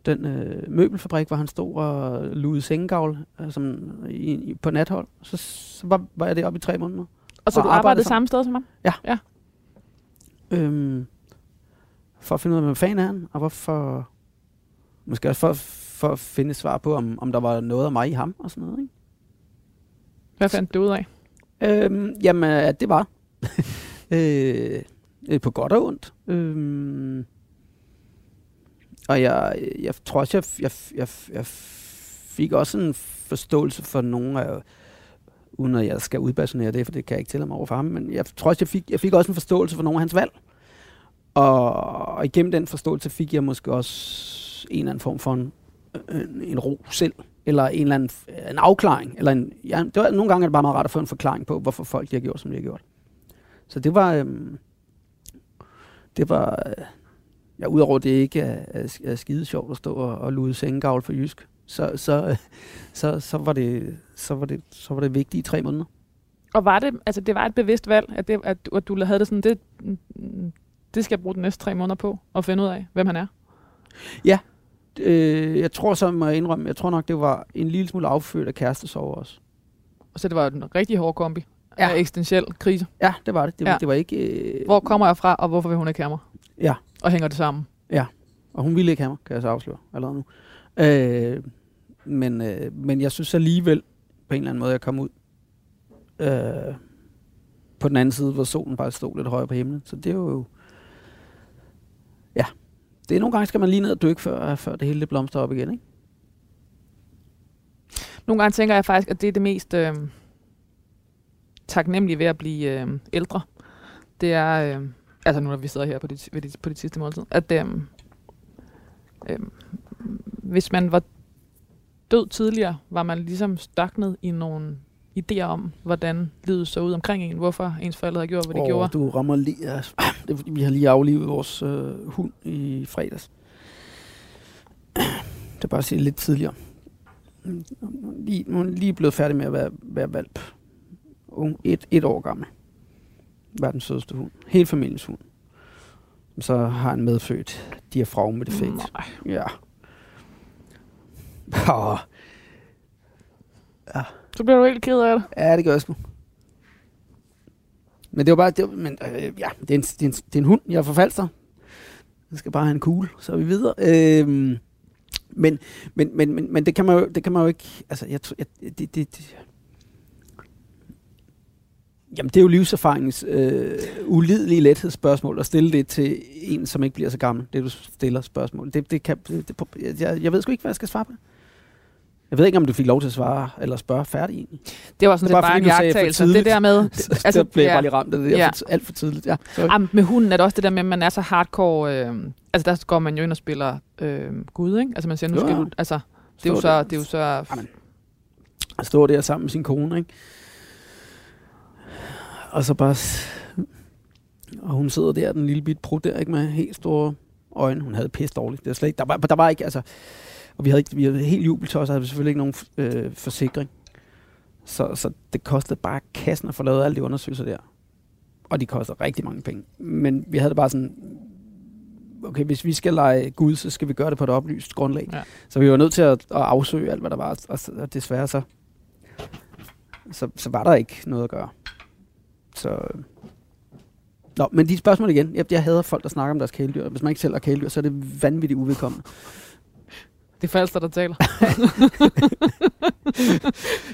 den øh, møbelfabrik, hvor han stod og lugede sengegavl øh, som i, i, på nathold. Så, så var, var jeg deroppe i tre måneder. Og så Og du arbejdede samme sted som ham? Øhm, for at finde ud af, hvem fanden er han, og hvorfor... Måske også for, for at finde svar på, om, om der var noget af mig i ham og sådan noget. Ikke? Hvad fandt du ud af? Øhm, jamen, øh, det var. Øh, øh, på godt og ondt. Øhm, og jeg, jeg tror også, jeg, jeg, jeg, jeg fik også en forståelse for nogle af, uden at jeg skal udpassionere det, for det kan jeg ikke tælle mig over for ham, men jeg tror også, jeg fik, jeg fik også en forståelse for nogle af hans valg. Og, og igennem den forståelse fik jeg måske også en eller anden form for en, en, en ro selv, eller en eller anden en afklaring. Eller en, ja, det var, nogle gange er det bare meget rart at få en forklaring på, hvorfor folk de har gjort, som de har gjort. Så det var, øhm, det var, øh, ja, udover det ikke er, er, er skide sjovt at stå og, og lude sengegavl for jysk, så, så, øh, så, så, var det, så, var det, så var det vigtigt i tre måneder. Og var det, altså det var et bevidst valg, at, det, at, du, at du havde det sådan, det, det skal jeg bruge de næste tre måneder på, at finde ud af, hvem han er. Øh, jeg tror så, må jeg indrømme, jeg tror nok, det var en lille smule affødt af kærestesorg også. Og så det var en rigtig hård kombi Ja. af eksistentiel krise. Ja, det var det. Det var, Ja. ja. det var ikke... Øh, Hvor kommer jeg fra, og hvorfor vil hun ikke have mig? Ja. Og hænger det sammen? Og hun ville ikke have mig, kan jeg så afsløre allerede nu. Øh, men, øh, men jeg synes alligevel, på en eller anden måde, jeg kom ud øh, på den anden side, hvor solen bare stod lidt højere på himlen. Så det er jo... Ja. Det er nogle gange, skal man lige ned og dykke, før, før det hele det blomstrer op igen, ikke? Nogle gange tænker jeg faktisk, at det er det mest øh, taknemmelige ved at blive øh, ældre. Det er, øh, altså nu når vi sidder her på dit, ved dit, på dit sidste måltid, at øh, øh, hvis man var død tidligere, var man ligesom staknet i nogle idéer om, hvordan livet så ud omkring en, hvorfor ens forældre havde gjort, hvad de Åh, gjorde. Du rammer lige... Altså, det er, fordi, vi har lige aflivet vores øh, hund i fredags. Det er bare at sige lidt tidligere. Lige, hun er lige blevet færdig med at være, være valp. Ung, et, et år gammel. Verdens sødeste hund. Hele familiens hund. Så har en medfødt diafragmedefekt. Nej. Ja. Åh, så bliver du helt ked af det. Ja, det gør jeg sgu. Men det var bare, det var, men, øh, ja, det er, en, det, er en, det er en hund, jeg forfalster. Jeg skal bare have en kugle, så er vi videre. Øh, men, men, men, men, men det kan man jo, det kan man jo ikke, altså, jeg, jeg, det, det, det, Jamen, det er jo livserfaringens øh, ulidelige lethedsspørgsmål at stille det til en, som ikke bliver så gammel. Det, du stiller spørgsmål. Det, det kan, det, det, jeg, jeg ved sgu ikke, hvad jeg skal svare på det. Jeg ved ikke, om du fik lov til at svare eller spørge færdig egentlig. Det var sådan Det set bare, bare fordi en jagttagelse. Det der med... Altså, der blev ja. bare lige ramt af det der Ja. for, alt for tidligt. Ja. Jamen, med hunden er det også det der med, at man er så hardcore... Øh, altså, der går man jo ind og spiller øh, Gud, ikke? Altså, man siger, nu Jo, skal ja. du... Altså, det er jo så... der. Det er jo så Jamen. At stå der sammen med sin kone, ikke? Og så bare... Og hun sidder der, den lille bit prut der, ikke? Med helt store øjne. Hun havde pisse dårligt. Det er slet ikke... Der var, der var ikke, altså... Og vi havde, ikke, vi havde helt jubeltøj, så havde vi selvfølgelig ikke nogen øh, forsikring. Så, så det kostede bare kassen at få lavet alle de undersøgelser der. Og de kostede rigtig mange penge. Men vi havde det bare sådan... Okay, hvis vi skal lege Gud, så skal vi gøre det på et oplyst grundlag. Ja. Så vi var nødt til at, at afsøge alt, hvad der var. Og, og desværre så, så, så var der ikke noget at gøre. Så... Nå, men de spørgsmål igen. Jeg, jeg hader folk, der snakker om deres kæledyr. Hvis man ikke selv har kæledyr, så er det vanvittigt uvedkommende. Det er falsk, der taler.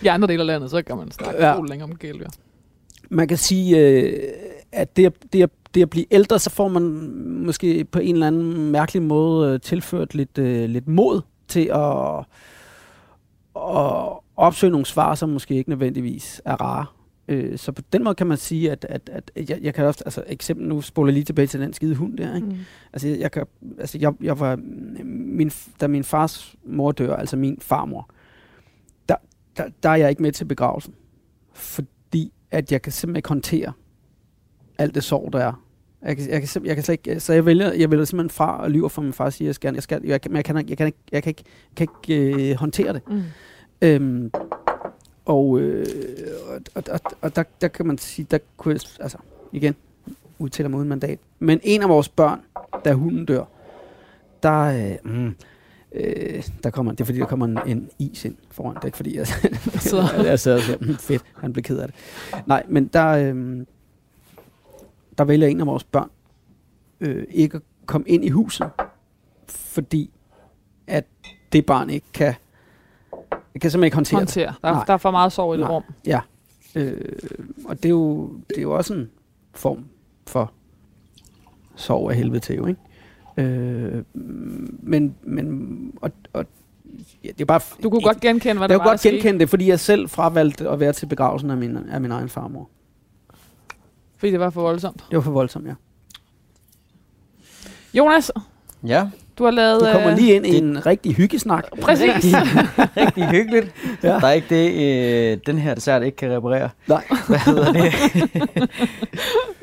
I andre dele af landet, så kan man snakke Ja. længere om kæledyr. Man kan sige, øh, at det, at- det, det at blive ældre, så får man måske på en eller anden mærkelig måde øh, tilført lidt, øh, lidt mod til at, at opsøge nogle svar, som måske ikke nødvendigvis er rare. Øh, så på den måde kan man sige, at, at, at jeg, jeg kan også, altså eksempel nu spoler jeg lige tilbage til den skide hund der, ikke? Mm. Altså, jeg, jeg, kan, altså jeg, jeg var, min, da min fars mor dør, altså min farmor, der, der, der er jeg ikke med til begravelsen. Fordi at jeg kan simpelthen ikke håndtere alt det sorg, der er. Jeg kan, jeg kan, jeg kan slet ikke, så jeg vælger, jeg vælger simpelthen fra og lyver for min far og siger, jeg skal, jeg skal, jeg kan, men jeg kan, ikke- jeg kan ikke, jeg kan ikke, jeg kan ikke øh, håndtere det. Mm. Øhm, og, øh, og, og, og, der, der kan man sige, der kunne jeg, altså igen, udtaler mig uden mandat. Men en af vores børn, da hunden dør, der, øh, mm, øh, der kommer, det er fordi, der kommer en, en is ind foran. Det er ikke fordi, jeg, sidder- jeg sad og siger, mm, fedt, han blev ked af det. Nej, men der, øh, der vælger en af vores børn øh, ikke at komme ind i huset, fordi at det barn ikke kan, kan simpelthen ikke håndtere det. Håndtere. Der, er- der er for meget sorg i det Nej. rum. Øh, og det er, jo, det er jo også en form for sorg af helvede til, jo, ikke? Øh, men, men og, og, ja, det er bare... Du kunne godt genkende, hvad der jeg var, kunne godt der skete. genkende det, fordi jeg selv fravalgte at være til begravelsen af min, af min egen farmor. Fordi det var for voldsomt. Det var for voldsomt, ja. Jonas, Ja, du har lavet... Du kommer øh, lige ind i det- en rigtig hyggesnak. Præcis. rigtig, rigtig hyggeligt. Ja. Ja. Der er ikke det, øh, den her dessert ikke kan reparere. Nej. Hvad hedder det?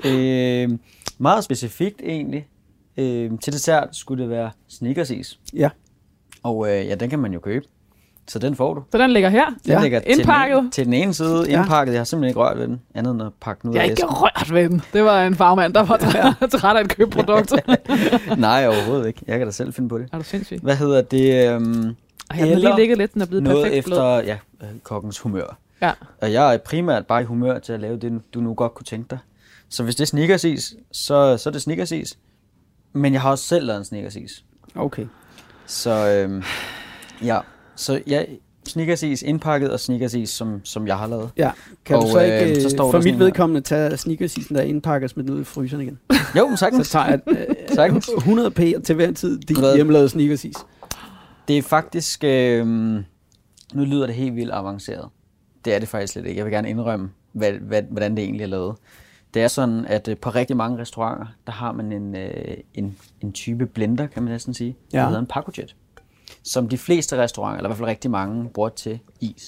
øh, meget specifikt egentlig. Øh, til dessert skulle det være sneakersis. Ja. Og øh, ja, den kan man jo købe. Så den får du. Så den ligger her. Den Ja. ligger til den, Indpakket. ene, til den ene side Ja. indpakket. Jeg har simpelthen ikke rørt ved den, andet end at pakke den ud Jeg af er ikke æsken. rørt ved den. Det var en farmand, der var træt, træt af et købprodukt. Nej, overhovedet ikke. Jeg kan da selv finde på det. er du sindssyg? Hvad hedder det? Øhm, Ej, den har lige ligget lidt, den er blevet noget perfekt efter blød. ja, øh, kokkens humør. Ja. Og jeg er primært bare i humør til at lave det, du nu godt kunne tænke dig. Så hvis det er sneakersis, så, så er det sneakersis. Men jeg har også selv lavet en sneakersis. Okay. Så øhm, ja, så ja, sneakersis indpakket og sneakersis, som, som jeg har lavet. Ja. Kan Og, du så øh, ikke, så så står der for mit vedkommende, tage sneakersisen der indpakker og smide den ud i fryseren igen? Jo, men Så sagtens. tager jeg øh, Sagtens. 100 p til hver tid din Hvad? hjemmelavede sneakersis. Det er faktisk, øhm, nu lyder det helt vildt avanceret. Det er det faktisk slet ikke. Jeg vil gerne indrømme, hvad, hvad, hvordan det egentlig er lavet. Det er sådan, at øh, på rigtig mange restauranter, der har man en, øh, en, en type blender, kan man næsten sige, ja. Der hedder en pacojet. Som de fleste restauranter, eller i hvert fald rigtig mange, bruger til is.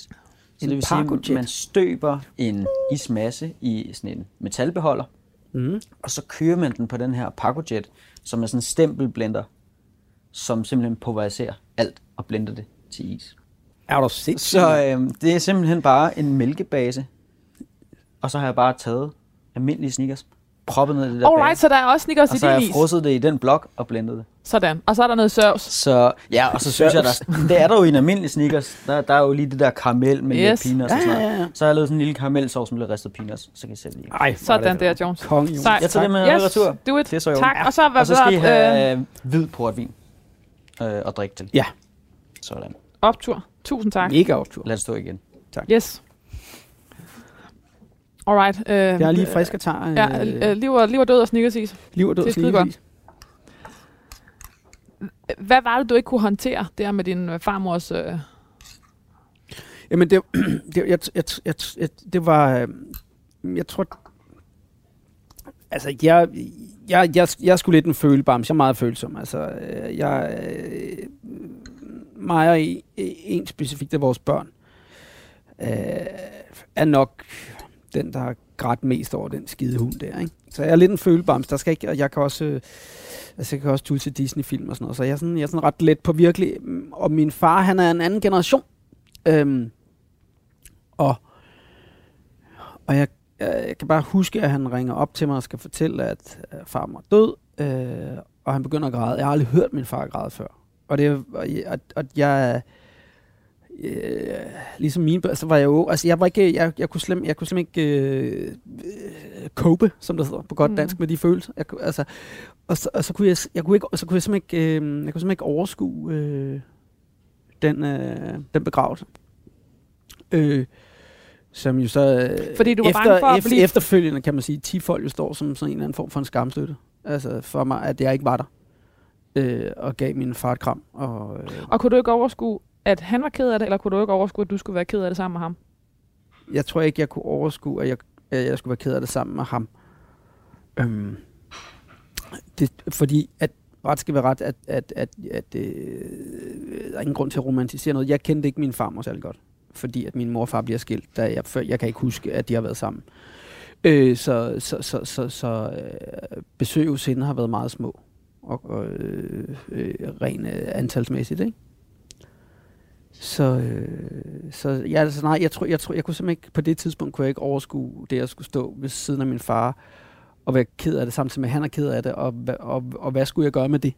Så En det vil sige, at man støber en ismasse i sådan en metalbeholder, Mm. og så kører man den på den her pacojet, som er sådan en stempelblender, som simpelthen pulveriserer alt og blender det til is. Er du sindssyg? Så øh, det er simpelthen bare en mælkebase, og så har jeg bare taget almindelige sneakers, proppet ned i det der Alright, bag, så der er også sneakers og i så har din jeg is. frosset det i den blok og blendet det. Sådan. Og så er der noget sørgs. Så ja, og så synes jeg, der, det er der jo i en almindelig sneakers, der, der er jo lige det der karamel med Yes. yes. peanuts Ja, og sådan ja, noget. ja, ja. Så har jeg lavet sådan en lille karamelsovs med lidt ristet peanuts, så kan jeg selv lige. Ej, Sådan der, Jones. Kong, Jonas. Sejt. Jeg tager det med Yes, retur. do it. Det er så jo. Tak. Og så, hvad Og så skal I have øh, hvid portvin øh, og drikke til. Ja. Sådan. optur. Tusind tak. Mega optur. Lad os stå igen. Yes. Alright. Øh, Jeg er lige frisk og tager Ja, øh, øh, liv, og, liv og død og sneakersis. liv og død skide sneakersis. Hvad var det, du ikke kunne håndtere der med din øh, farmors... Øh, Jamen, det, det, jeg, jeg, jeg, jeg, det var... øh, Jeg tror... Altså, jeg, jeg, jeg, jeg er sgu lidt en følebams. Jeg er meget følsom. Altså, øh, jeg... Øh, mig og en, en specifikt af vores børn øh, er nok den, der har grædt mest over den skide hund der, ikke? Så jeg er lidt en følebams. Der skal ikke, og jeg kan også, øh, altså jeg kan også tulle til Disney-film og sådan noget, så jeg er sådan, jeg er sådan ret let på virkelig. Mm, og min far, han er en anden generation. Øhm, og og jeg, jeg, jeg kan bare huske, at han ringer op til mig og skal fortælle, at øh, far var død, øh, og han begynder at græde. Jeg har aldrig hørt min far græde før. Og, det, og, og, og jeg, øh, ligesom mine børn, så var jeg jo, altså jeg var ikke, jeg, jeg kunne slet, jeg kunne slet ikke øh, cope, som det hedder på godt Mm. dansk, med de følelser. Jeg, altså, og, så, og så kunne jeg, jeg kunne ikke, så kunne jeg simpelthen ikke, øh, jeg kunne simpelthen ikke overskue øh, den, øh, den begravelse. Øh, som jo så øh, Fordi du var efter, bange for at efter, blive- efterfølgende kan man sige, 10 folk jo står som sådan en eller anden form for en skamstøtte. Altså for mig, at jeg ikke var der. øh, og gav min far et kram. Og, øh, Og kunne du ikke overskue, at han var ked af det, eller kunne du ikke overskue, at du skulle være ked af det sammen med ham? jeg tror ikke, jeg kunne overskue, at jeg, at jeg skulle være ked af det sammen med ham. Øhm, det, fordi at ret skal være ret, at, at, at, at øh, der er ingen grund til at romantisere noget. Jeg kendte ikke min farmor særlig godt, fordi at min mor og far bliver skilt, da jeg, før, jeg kan ikke huske, at de har været sammen. Øh, så så, så, så, så øh, besøg hos hende har været meget små, og, og øh, øh, rent øh, antalsmæssigt, ikke? Så, øh, så ja, altså, nej, jeg tror, jeg tror, jeg kunne simpelthen ikke, på det tidspunkt kunne jeg ikke overskue det, at skulle stå ved siden af min far, og være ked af det, samtidig med, at han er ked af det, og, hva- og, og hvad skulle jeg gøre med det,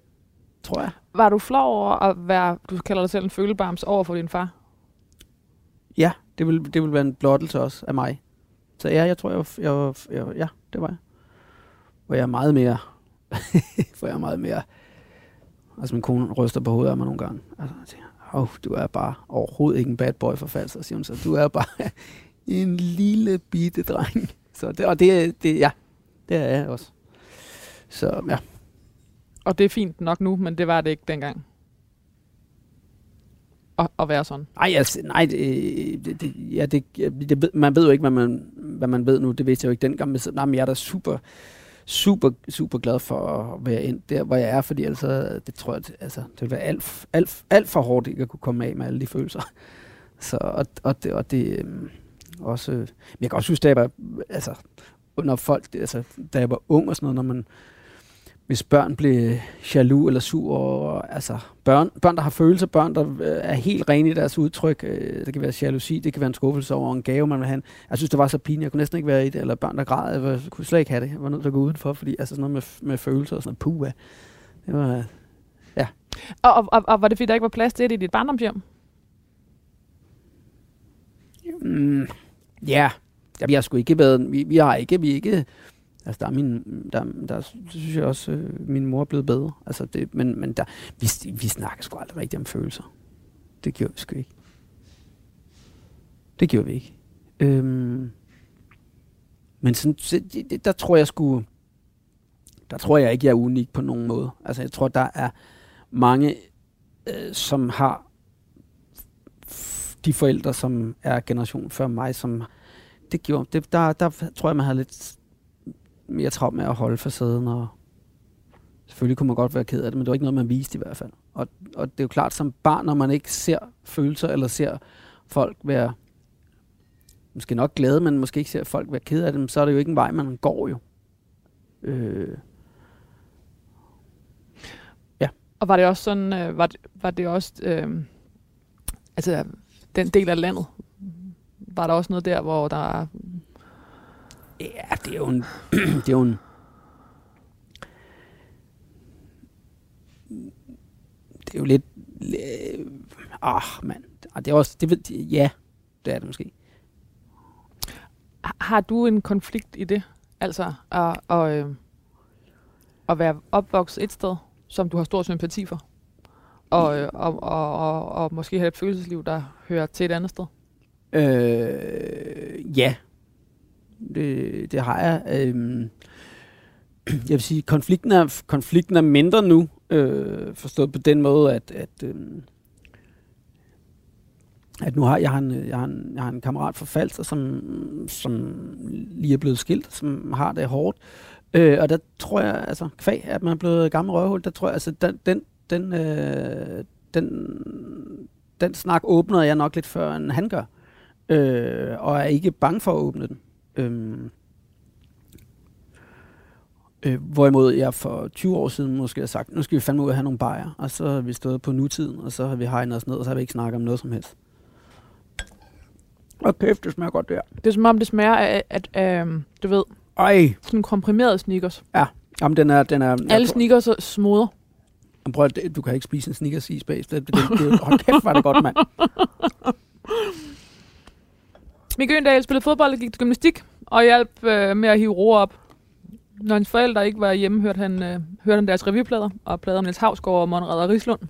tror jeg. Var du flov over at være, du kalder dig selv en følebams, over for din far? Ja, det vil, det vil være en blottelse også af mig. Så ja, jeg tror, jeg, var- jeg, var- jeg, var- ja, det var jeg. Hvor jeg er meget mere, hvor jeg er meget mere, altså min kone ryster på hovedet af mig nogle gange. Altså, jeg tænker, oh, du er bare overhovedet ikke en bad boy for falsk, siger hun så. Du er bare en lille bitte dreng. Så det, og det, det, ja, det er jeg også. Så ja, Og det er fint nok nu, men det var det ikke dengang. At, at være sådan. Ej, altså, nej, det, det, det, ja, det, det, man ved jo ikke, hvad man, hvad man ved nu. Det vidste jeg jo ikke dengang. Men, nej, men jeg er da super, super, super glad for at være ind der, hvor jeg er, fordi altså, det tror jeg, altså, det ville være alt, alt, alt for hårdt ikke at kunne komme af med alle de følelser. Så, og, og det, og det øhm, også, men jeg kan også huske, da jeg var, altså, når folk, altså, da jeg var ung og sådan noget, når man, hvis børn blev jaloux eller sur over, altså børn, børn, der har følelser, børn, der øh, er helt rene i deres udtryk, øh, det kan være jalousi, det kan være en skuffelse over en gave, man vil have. Jeg synes, det var så pinligt, jeg kunne næsten ikke være i det, eller børn, der græd, jeg kunne slet ikke have det, jeg var nødt til at gå udenfor, fordi altså sådan noget med, med følelser og sådan noget, puha, det var, Og, og, og, og var det fordi, der ikke var plads til det i dit barndomshjem? Mm, ja, ja, vi har sgu ikke været, vi, vi har ikke, vi ikke, altså der er min, der, der synes jeg også, øh, min mor er blevet bedre, altså det, men, men der, vi, vi snakker sgu aldrig rigtig om følelser. Det gjorde vi sgu ikke. Det gjorde vi ikke. Øhm, men sådan, så det, der tror jeg sgu, der tror jeg ikke, jeg er unik på nogen måde. Altså jeg tror, der er mange, øh, som har de forældre, som er generation før mig, som det gjorde, det, der, der tror jeg, man havde lidt mere travlt med at holde facaden, og selvfølgelig kunne man godt være ked af det, men det var ikke noget, man viste i hvert fald. Og, og det er jo klart, som barn, når man ikke ser følelser, eller ser folk være måske nok glade, men måske ikke ser folk være ked af dem, så er det jo ikke en vej, man går jo. Øh, Ja. Og var det også sådan, øh, var, det, var det også, øh, altså den del af landet, var der også noget der, hvor der, Ja, det er jo en... det er jo en det er jo lidt... Øh, ah, mand. Ah, Det er også... Det ved, ja, det er det måske. har- har du en konflikt i det? Altså at, at, øh, at være opvokset et sted, som du har stor sympati for? Og, øh, og, og, og, og måske have et følelsesliv, der hører til et andet sted? Øh, ja. Det, det har jeg. Øh, jeg vil sige, konflikten er, konflikten er mindre nu, øh, forstået på den måde, at, at, øh, at nu har jeg har en, jeg har en, jeg har en kammerat fra Falster, som, som lige er blevet skilt, som har det hårdt. Øh, og der tror jeg, altså kvæg, at man er blevet gammel røvhul, der tror jeg, altså den, den, den, øh, den, den snak åbner jeg nok lidt før, end han gør øh, og er ikke bange for at åbne den. Øhm, øh, hvorimod jeg for 20 år siden måske har sagt, nu skal vi fandme ud og have nogle bajer, og så har vi stået på nutiden, og så har vi hegnet os ned, og så har vi ikke snakket om noget som helst. Og kæft, det smager godt der. Det er som om, det smager af, at, at øh, du ved, Ej, sådan en komprimeret sneakers. jamen den er, den er, Alle sneakers er smoder. prøv, prøv, at- du kan ikke spise en Snickers is bag. Det, det, det, det, hold kæft, var det godt, mand. Mikke Øndal spillede fodbold og gik til gymnastik, og hjalp øh, med at hive ro op. Når hans forældre ikke var hjemme, hørte han, øh, hørte han deres revyplader, og plader om Niels Havsgaard og Monrad og Rislund.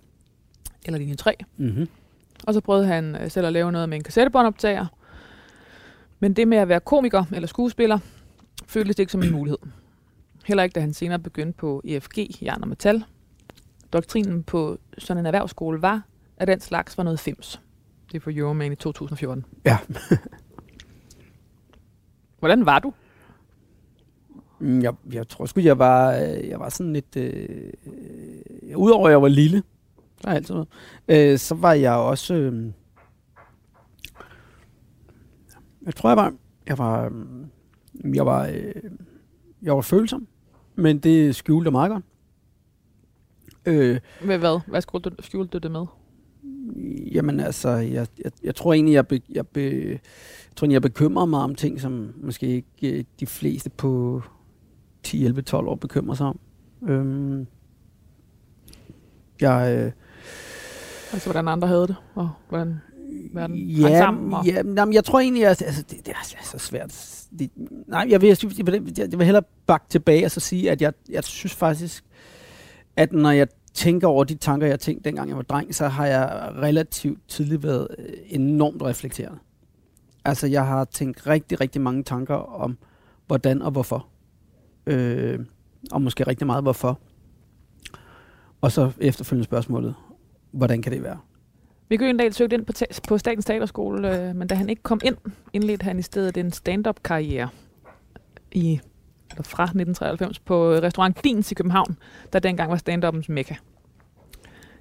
Eller linje 3. Mm-hmm. Og så prøvede han øh, selv at lave noget med en kassettebåndoptager. Men det med at være komiker eller skuespiller, føltes ikke som en mulighed. Heller ikke, da han senere begyndte på EFG, Jern og Metal. doktrinen på sådan en erhvervsskole var, at den slags var noget fims. Det er for Euroman i 2014. Ja. Hvordan var du? Mm, Jeg, jeg tror sgu, jeg var, øh, jeg var sådan lidt... Øh, øh, Udover at jeg var lille, der er altid noget, øh, så var jeg også... Øh, jeg tror, jeg var... Jeg var, øh, jeg var, øh, jeg var følsom, men det skjulte jeg meget godt. Øh, Med hvad? Hvad skjulte du, skjulte du det med? Jamen altså, jeg, jeg, jeg tror egentlig, jeg, be, jeg, be, jeg tror jeg bekymrer mig om ting, som måske ikke øh, de fleste på 10, 11, 12 år bekymrer sig om. Øhm, jeg, øh, Altså, hvordan andre havde det, og hvordan verden ja, sammen. Og... ja, jamen, jeg tror egentlig, at altså, det, det er så svært. Det, nej, jeg vil, jeg, vil, jeg vil hellere bakke tilbage og så sige, at jeg, jeg synes faktisk, at når jeg tænker over de tanker, jeg tænkte, dengang jeg var dreng, så har jeg relativt tidligt været øh, enormt reflekteret. Altså, jeg har tænkt rigtig, rigtig mange tanker om, hvordan og hvorfor. Øh, og måske rigtig meget, hvorfor. Og så efterfølgende spørgsmålet, hvordan kan det være? Viggo Øgendal søgte ind på, ta- på Statens Teaterskole, øh, men da han ikke kom ind, indledte han i stedet en stand-up-karriere i, eller fra 1993 på restaurant Dins i København, der dengang var stand-uppens mekka.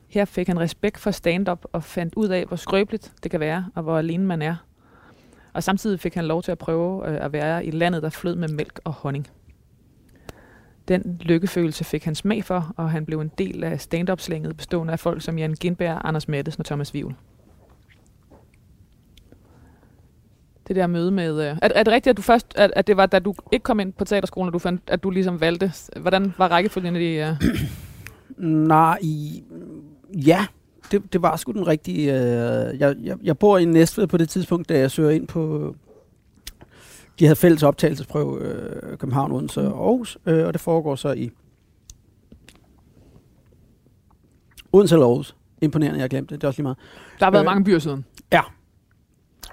Her fik han respekt for stand-up og fandt ud af, hvor skrøbeligt det kan være, og hvor alene man er. Og samtidig fik han lov til at prøve øh, at være i landet, der flød med mælk og honning. Den lykkefølelse fik han smag for, og han blev en del af stand-up-slænget, bestående af folk som Jan Gindberg, Anders Mattes og Thomas Vivl. Det der møde med... Øh, er, er det rigtigt, at du først, at, at det var, da du ikke kom ind på teaterskolen, at du, fandt, at du ligesom valgte... Hvordan var rækkefølgen i det? Øh? Nej, i, ja, det, det var sgu den rigtige. Øh, jeg, jeg, jeg bor i Næstved på det tidspunkt, da jeg søger ind på... De havde fælles optagelsesprøve øh, København, Odense og Aarhus, øh, og det foregår så i Odense eller Aarhus. Imponerende, jeg glemte det. Det er også lige meget. Der har været Øh, mange byer siden.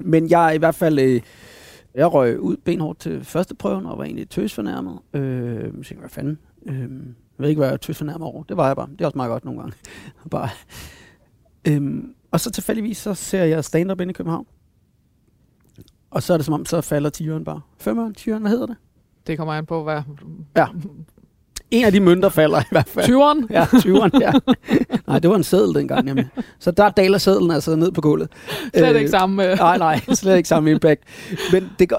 Men jeg er i hvert fald... Øh, jeg røg ud benhårdt til første prøven, og var egentlig tøsfornærmet. Øh, jeg tænkte, hvad fanden? Øh, jeg ved ikke, hvad jeg er tøsfornærmet over. Det var jeg bare. Det er også meget godt nogle gange. bare. Øhm, og så tilfældigvis, så ser jeg stand-up inde i København. Og så er det som om, så falder 10'eren bare. 5'eren, 10'eren, hvad hedder det? Det kommer an på, hvad... Ja. En af de mønter falder i hvert fald. 20'eren? Ja, 20'eren, ja. Nej, det var en seddel dengang, nemlig. Så der daler sedlen altså ned på gulvet. Slet Øh, ikke samme... Øh. Nej, nej, slet ikke samme impact. Men, det gør,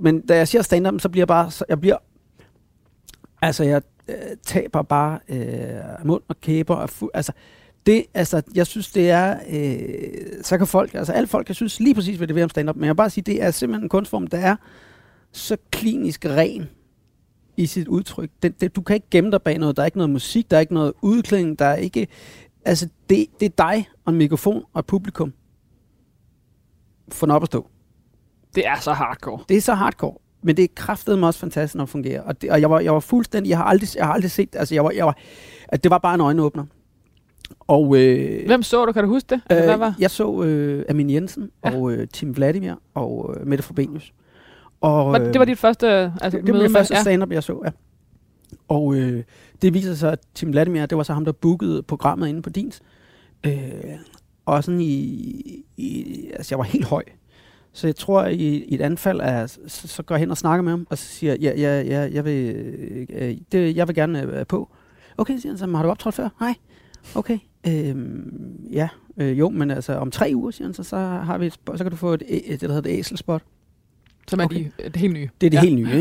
men da jeg siger stand-up, så bliver jeg bare, så jeg bliver, altså jeg øh, taber bare øh, mund og kæber og fu- altså det, altså, jeg synes, det er, øh, så kan folk, altså alle folk kan synes lige præcis, hvad det vil om stand-up, men jeg vil bare sige, det er simpelthen en kunstform, der er så klinisk ren i sit udtryk. Det, det, du kan ikke gemme dig bag noget, der er ikke noget musik, der er ikke noget udklædning, der er ikke, altså det, det er dig og en mikrofon og et publikum. Få den op at stå. Det er så hardcore. Det er så hardcore. Men det er kraftedeme også fantastisk, når det fungerer. Og, det, og jeg, var, jeg var fuldstændig, jeg har aldrig, jeg har aldrig set, altså jeg var, jeg var, at det var bare en øjenåbner. Og, øh, Hvem så du? Kan du huske det? Altså, hvad var? øh, jeg så øh, Amin Jensen Ja. og øh, Tim Vladimir og øh, Mette Frobenius. Og, det var dit første øh, altså, det, det var det første stand-up, jeg så, ja. Og øh, det viser sig, at Tim Vladimir, det var så ham, der bookede programmet inde på Dins. Øh, og sådan i, i, altså jeg var helt høj. Så jeg tror, i, i et anfald, er, så, så går jeg hen og snakker med ham, og så siger jeg, ja, ja, ja, jeg, vil, øh, det, jeg vil gerne øh, på. Okay, siger han så, "Men har du optrådt før? Nej. Okay. Øhm, ja, øh, jo, men altså om tre uger, siger han så, så, har vi et, spot- så kan du få et, et, det, der hedder et æselspot. Som er Okay. de, det helt nye. Det er det Ja. helt nye,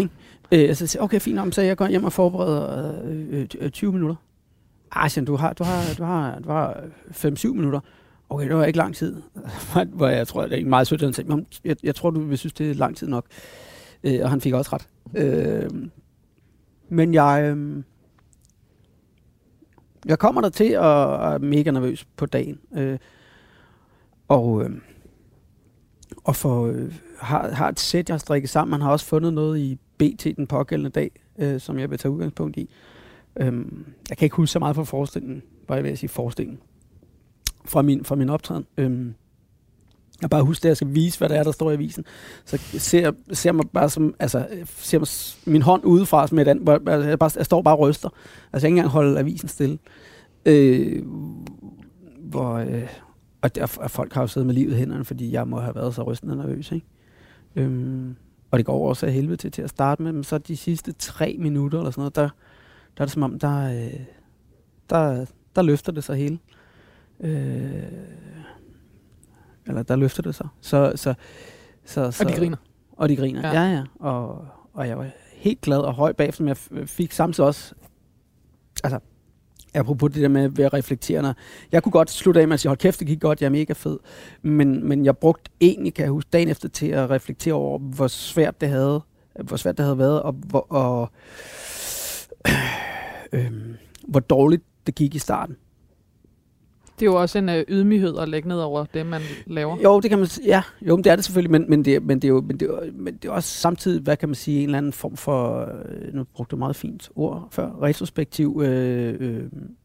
ikke? Øh, så siger jeg, okay, fint, om, så jeg går hjem og forbereder øh, øh, 20 minutter. Ah, siger han, du har, du har, du har, du har 5-7 minutter. Okay, det var ikke lang tid. Hvor jeg tror, det er meget sødt, han sagde, "Nå, jeg, jeg tror, du vil synes, det er lang tid nok. Øh, og han fik også ret. Øh, men jeg, øh, jeg kommer der til og er mega nervøs på dagen. Øh, og, øh, og for, øh, har, har et sæt, jeg har strikket sammen. Man har også fundet noget i BT den pågældende dag, øh, som jeg vil tage udgangspunkt i. Øh, jeg kan ikke huske så meget fra forestillingen, var jeg vil sige forestillingen, fra min, fra min optræden. Øh, jeg bare husker, at jeg skal vise, hvad det er, der står i avisen. Så ser, ser mig bare som, altså, ser mig min hånd udefra som et andet, hvor altså, jeg, bare, jeg står bare og ryster. Altså, jeg kan ikke engang holde avisen stille. Øh, hvor, øh, og, der, og folk har jo siddet med livet i hænderne, fordi jeg må have været så rystende nervøs. Ikke? Øhm, og det går også af helvede til, til at starte med, men så de sidste tre minutter eller sådan noget, der, der er det som om, der, øh, der, der løfter det sig hele. Øh, eller der løfter det sig. Så, så, så, så, Og de griner. Og de griner, Ja. ja, ja. Og, og jeg var helt glad og høj bagefter, men jeg fik samtidig også, altså, apropos det der med at reflektere, når, jeg kunne godt slutte af med at sige, hold kæft, det gik godt, jeg er mega fed, men, men jeg brugte egentlig, kan jeg huske, dagen efter til at reflektere over, hvor svært det havde, hvor svært det havde været, og hvor, og, øh, hvor dårligt det gik i starten. Det er jo også en ø, ydmyghed at lægge ned over det, man laver. Jo, det kan man sige. Ja, jo, men det er det selvfølgelig, men, men, det, men, det er jo, men, det er, men det er også samtidig, hvad kan man sige, en eller anden form for, øh, nu brugte du meget fint ord før, retrospektiv øh, øh,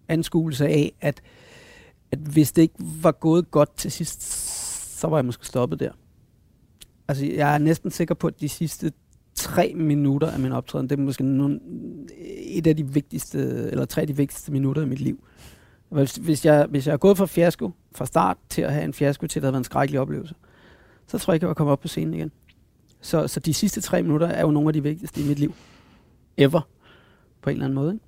anskuelse af, at, at hvis det ikke var gået godt til sidst, så var jeg måske stoppet der. Altså, jeg er næsten sikker på, at de sidste tre minutter af min optræden, det er måske nogle, et af de vigtigste, eller tre af de vigtigste minutter i mit liv. Hvis, hvis, jeg, hvis jeg er gået fra fiasko, fra start til at have en fiasko til, at det har været en skrækkelig oplevelse, så tror jeg ikke, jeg var kommet op på scenen igen. Så, så de sidste tre minutter er jo nogle af de vigtigste i mit liv. Ever. På en eller anden måde. Ikke?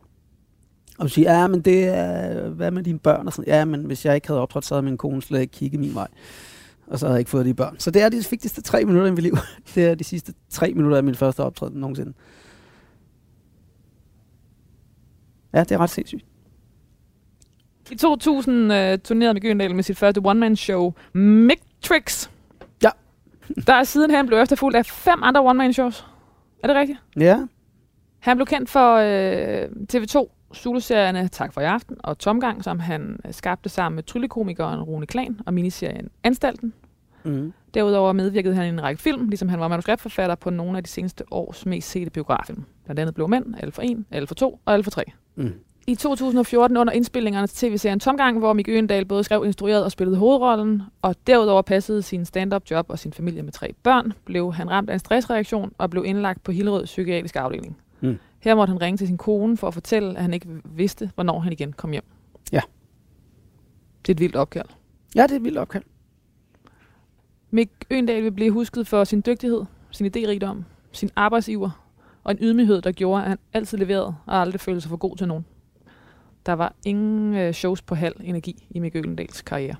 Og du siger, ja, men det er, hvad med dine børn? Og sådan, ja, men hvis jeg ikke havde optrådt, så havde min kone slet ikke kigget min vej. Og så havde jeg ikke fået de børn. Så det er de vigtigste tre minutter i mit liv. Det er de sidste tre minutter af min første optræden nogensinde. Ja, det er ret sindssygt. I 2000 øh, turnerede Mick Øgendal med sit første one-man-show, Mictrix. Ja. Der er sidenhen blev efterfulgt af fem andre one-man-shows. Er det rigtigt? Ja, Han blev kendt for øh, TV2 Zulu-serierne Tak for i aften og Tomgang, som han øh, skabte sammen med tryllekomikeren Rune Klan og miniserien Anstalten. mm. Derudover medvirkede han i en række film, ligesom han var manuskriptforfatter på nogle af de seneste års mest sete biograffilm. Blandt andet Blå Mænd, for 1, Alle for 2 og for 3. Mm. I 2014 under indspillingerne til tv-serien Tomgang, hvor Mick Øgendal både skrev, instruerede og spillede hovedrollen, og derudover passede sin stand-up job og sin familie med tre børn, blev han ramt af en stressreaktion og blev indlagt på Hillerød Psykiatrisk Afdeling. Mm. Her måtte han ringe til sin kone for at fortælle, at han ikke vidste, hvornår han igen kom hjem. Ja. Det er et vildt opkald. ja, det er et vildt opkald. Mick Øgendal vil blive husket for sin dygtighed, sin idérigdom, sin arbejdsiver og en ydmyghed, der gjorde, at han altid leverede og aldrig følte sig for god til nogen. Der var ingen øh, shows på halv energi i Mick Øgendals karriere.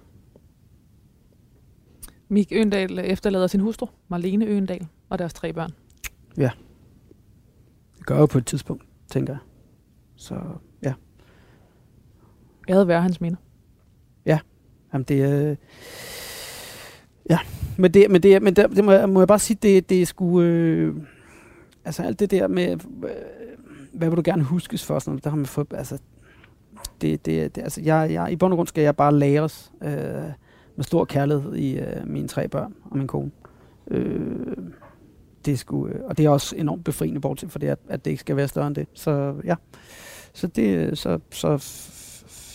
Mick Øgendal efterlader sin hustru, Marlene Øgendal, og deres tre børn. Det gør jeg jo på et tidspunkt, tænker jeg. Så ja, Æret være hans minder. Jamen, det er... Ja, men det, men det, men det, det må, jeg, må jeg bare sige, det, det er sgu... Øh, altså alt det der med, øh, hvad vil du gerne huskes for, sådan noget, der har man fået, altså, det, det, det, altså jeg, jeg, i bund og grund skal jeg bare læres øh, med stor kærlighed i øh, mine tre børn og min kone. Øh, det sgu, øh, og det er også enormt befriende, bortset for det, at, at det ikke skal være større end det. Så ja, så det, så, så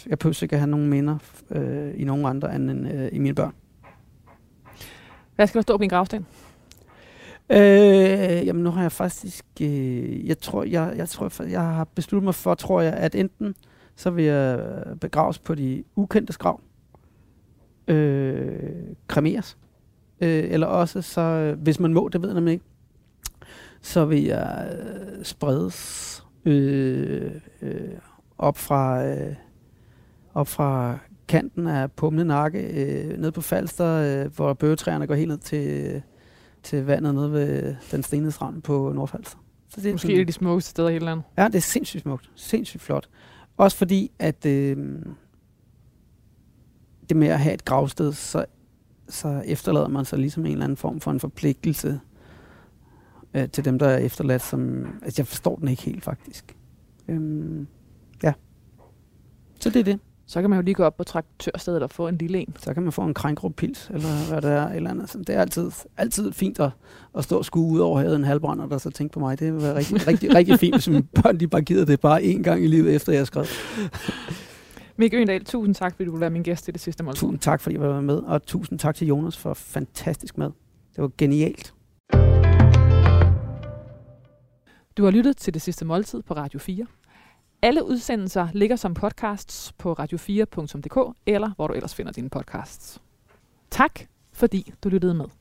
jeg behøver ikke at have nogen minder øh, i nogen andre end øh, i mine børn. Hvad skal der stå på din gravsten? Øh, jamen nu har jeg faktisk, øh, jeg tror, jeg, jeg tror, jeg har besluttet mig for, tror jeg, at enten så vil jeg begraves på de ukendte grav, øh, kremeres, øh, eller også så, øh, hvis man må, det ved nemlig ikke, så vil jeg øh, spredes øh, øh, op fra øh, op fra kanten af Pumle Nakke, øh, ned på Falster, øh, hvor bøgetræerne går helt ned til, til vandet nede ved den stenede strand på Nordfalster. Så det er Måske et af de smukkeste steder i hele landet. Ja, det er sindssygt smukt. Sindssygt flot. Også fordi, at øh, det med at have et gravsted, så, så efterlader man sig ligesom en eller anden form for en forpligtelse øh, til dem, der er efterladt, som... Altså, jeg forstår den ikke helt, faktisk. Øh, ja. Så det er det. Så kan man jo lige gå op på traktørstedet og få en lille en. Så kan man få en krænkruppils, eller hvad det er, eller andet. Så det er altid, altid fint at, at stå og skue ud over havet en halvbrænd, og der så tænke på mig. Det vil være rigtig, rigtig, rigtig fint, hvis mine børn de bare gider det bare én gang i livet, efter jeg har skrevet. Mick Øgendal, tusind tak, fordi du være min gæst i det sidste måltid. Tusind tak, fordi I var med, og tusind tak til Jonas for fantastisk mad. Det var genialt. Du har lyttet til det sidste måltid på Radio 4. Alle udsendelser ligger som podcasts på radio4.dk, eller hvor du ellers finder dine podcasts. Tak, fordi du lyttede med.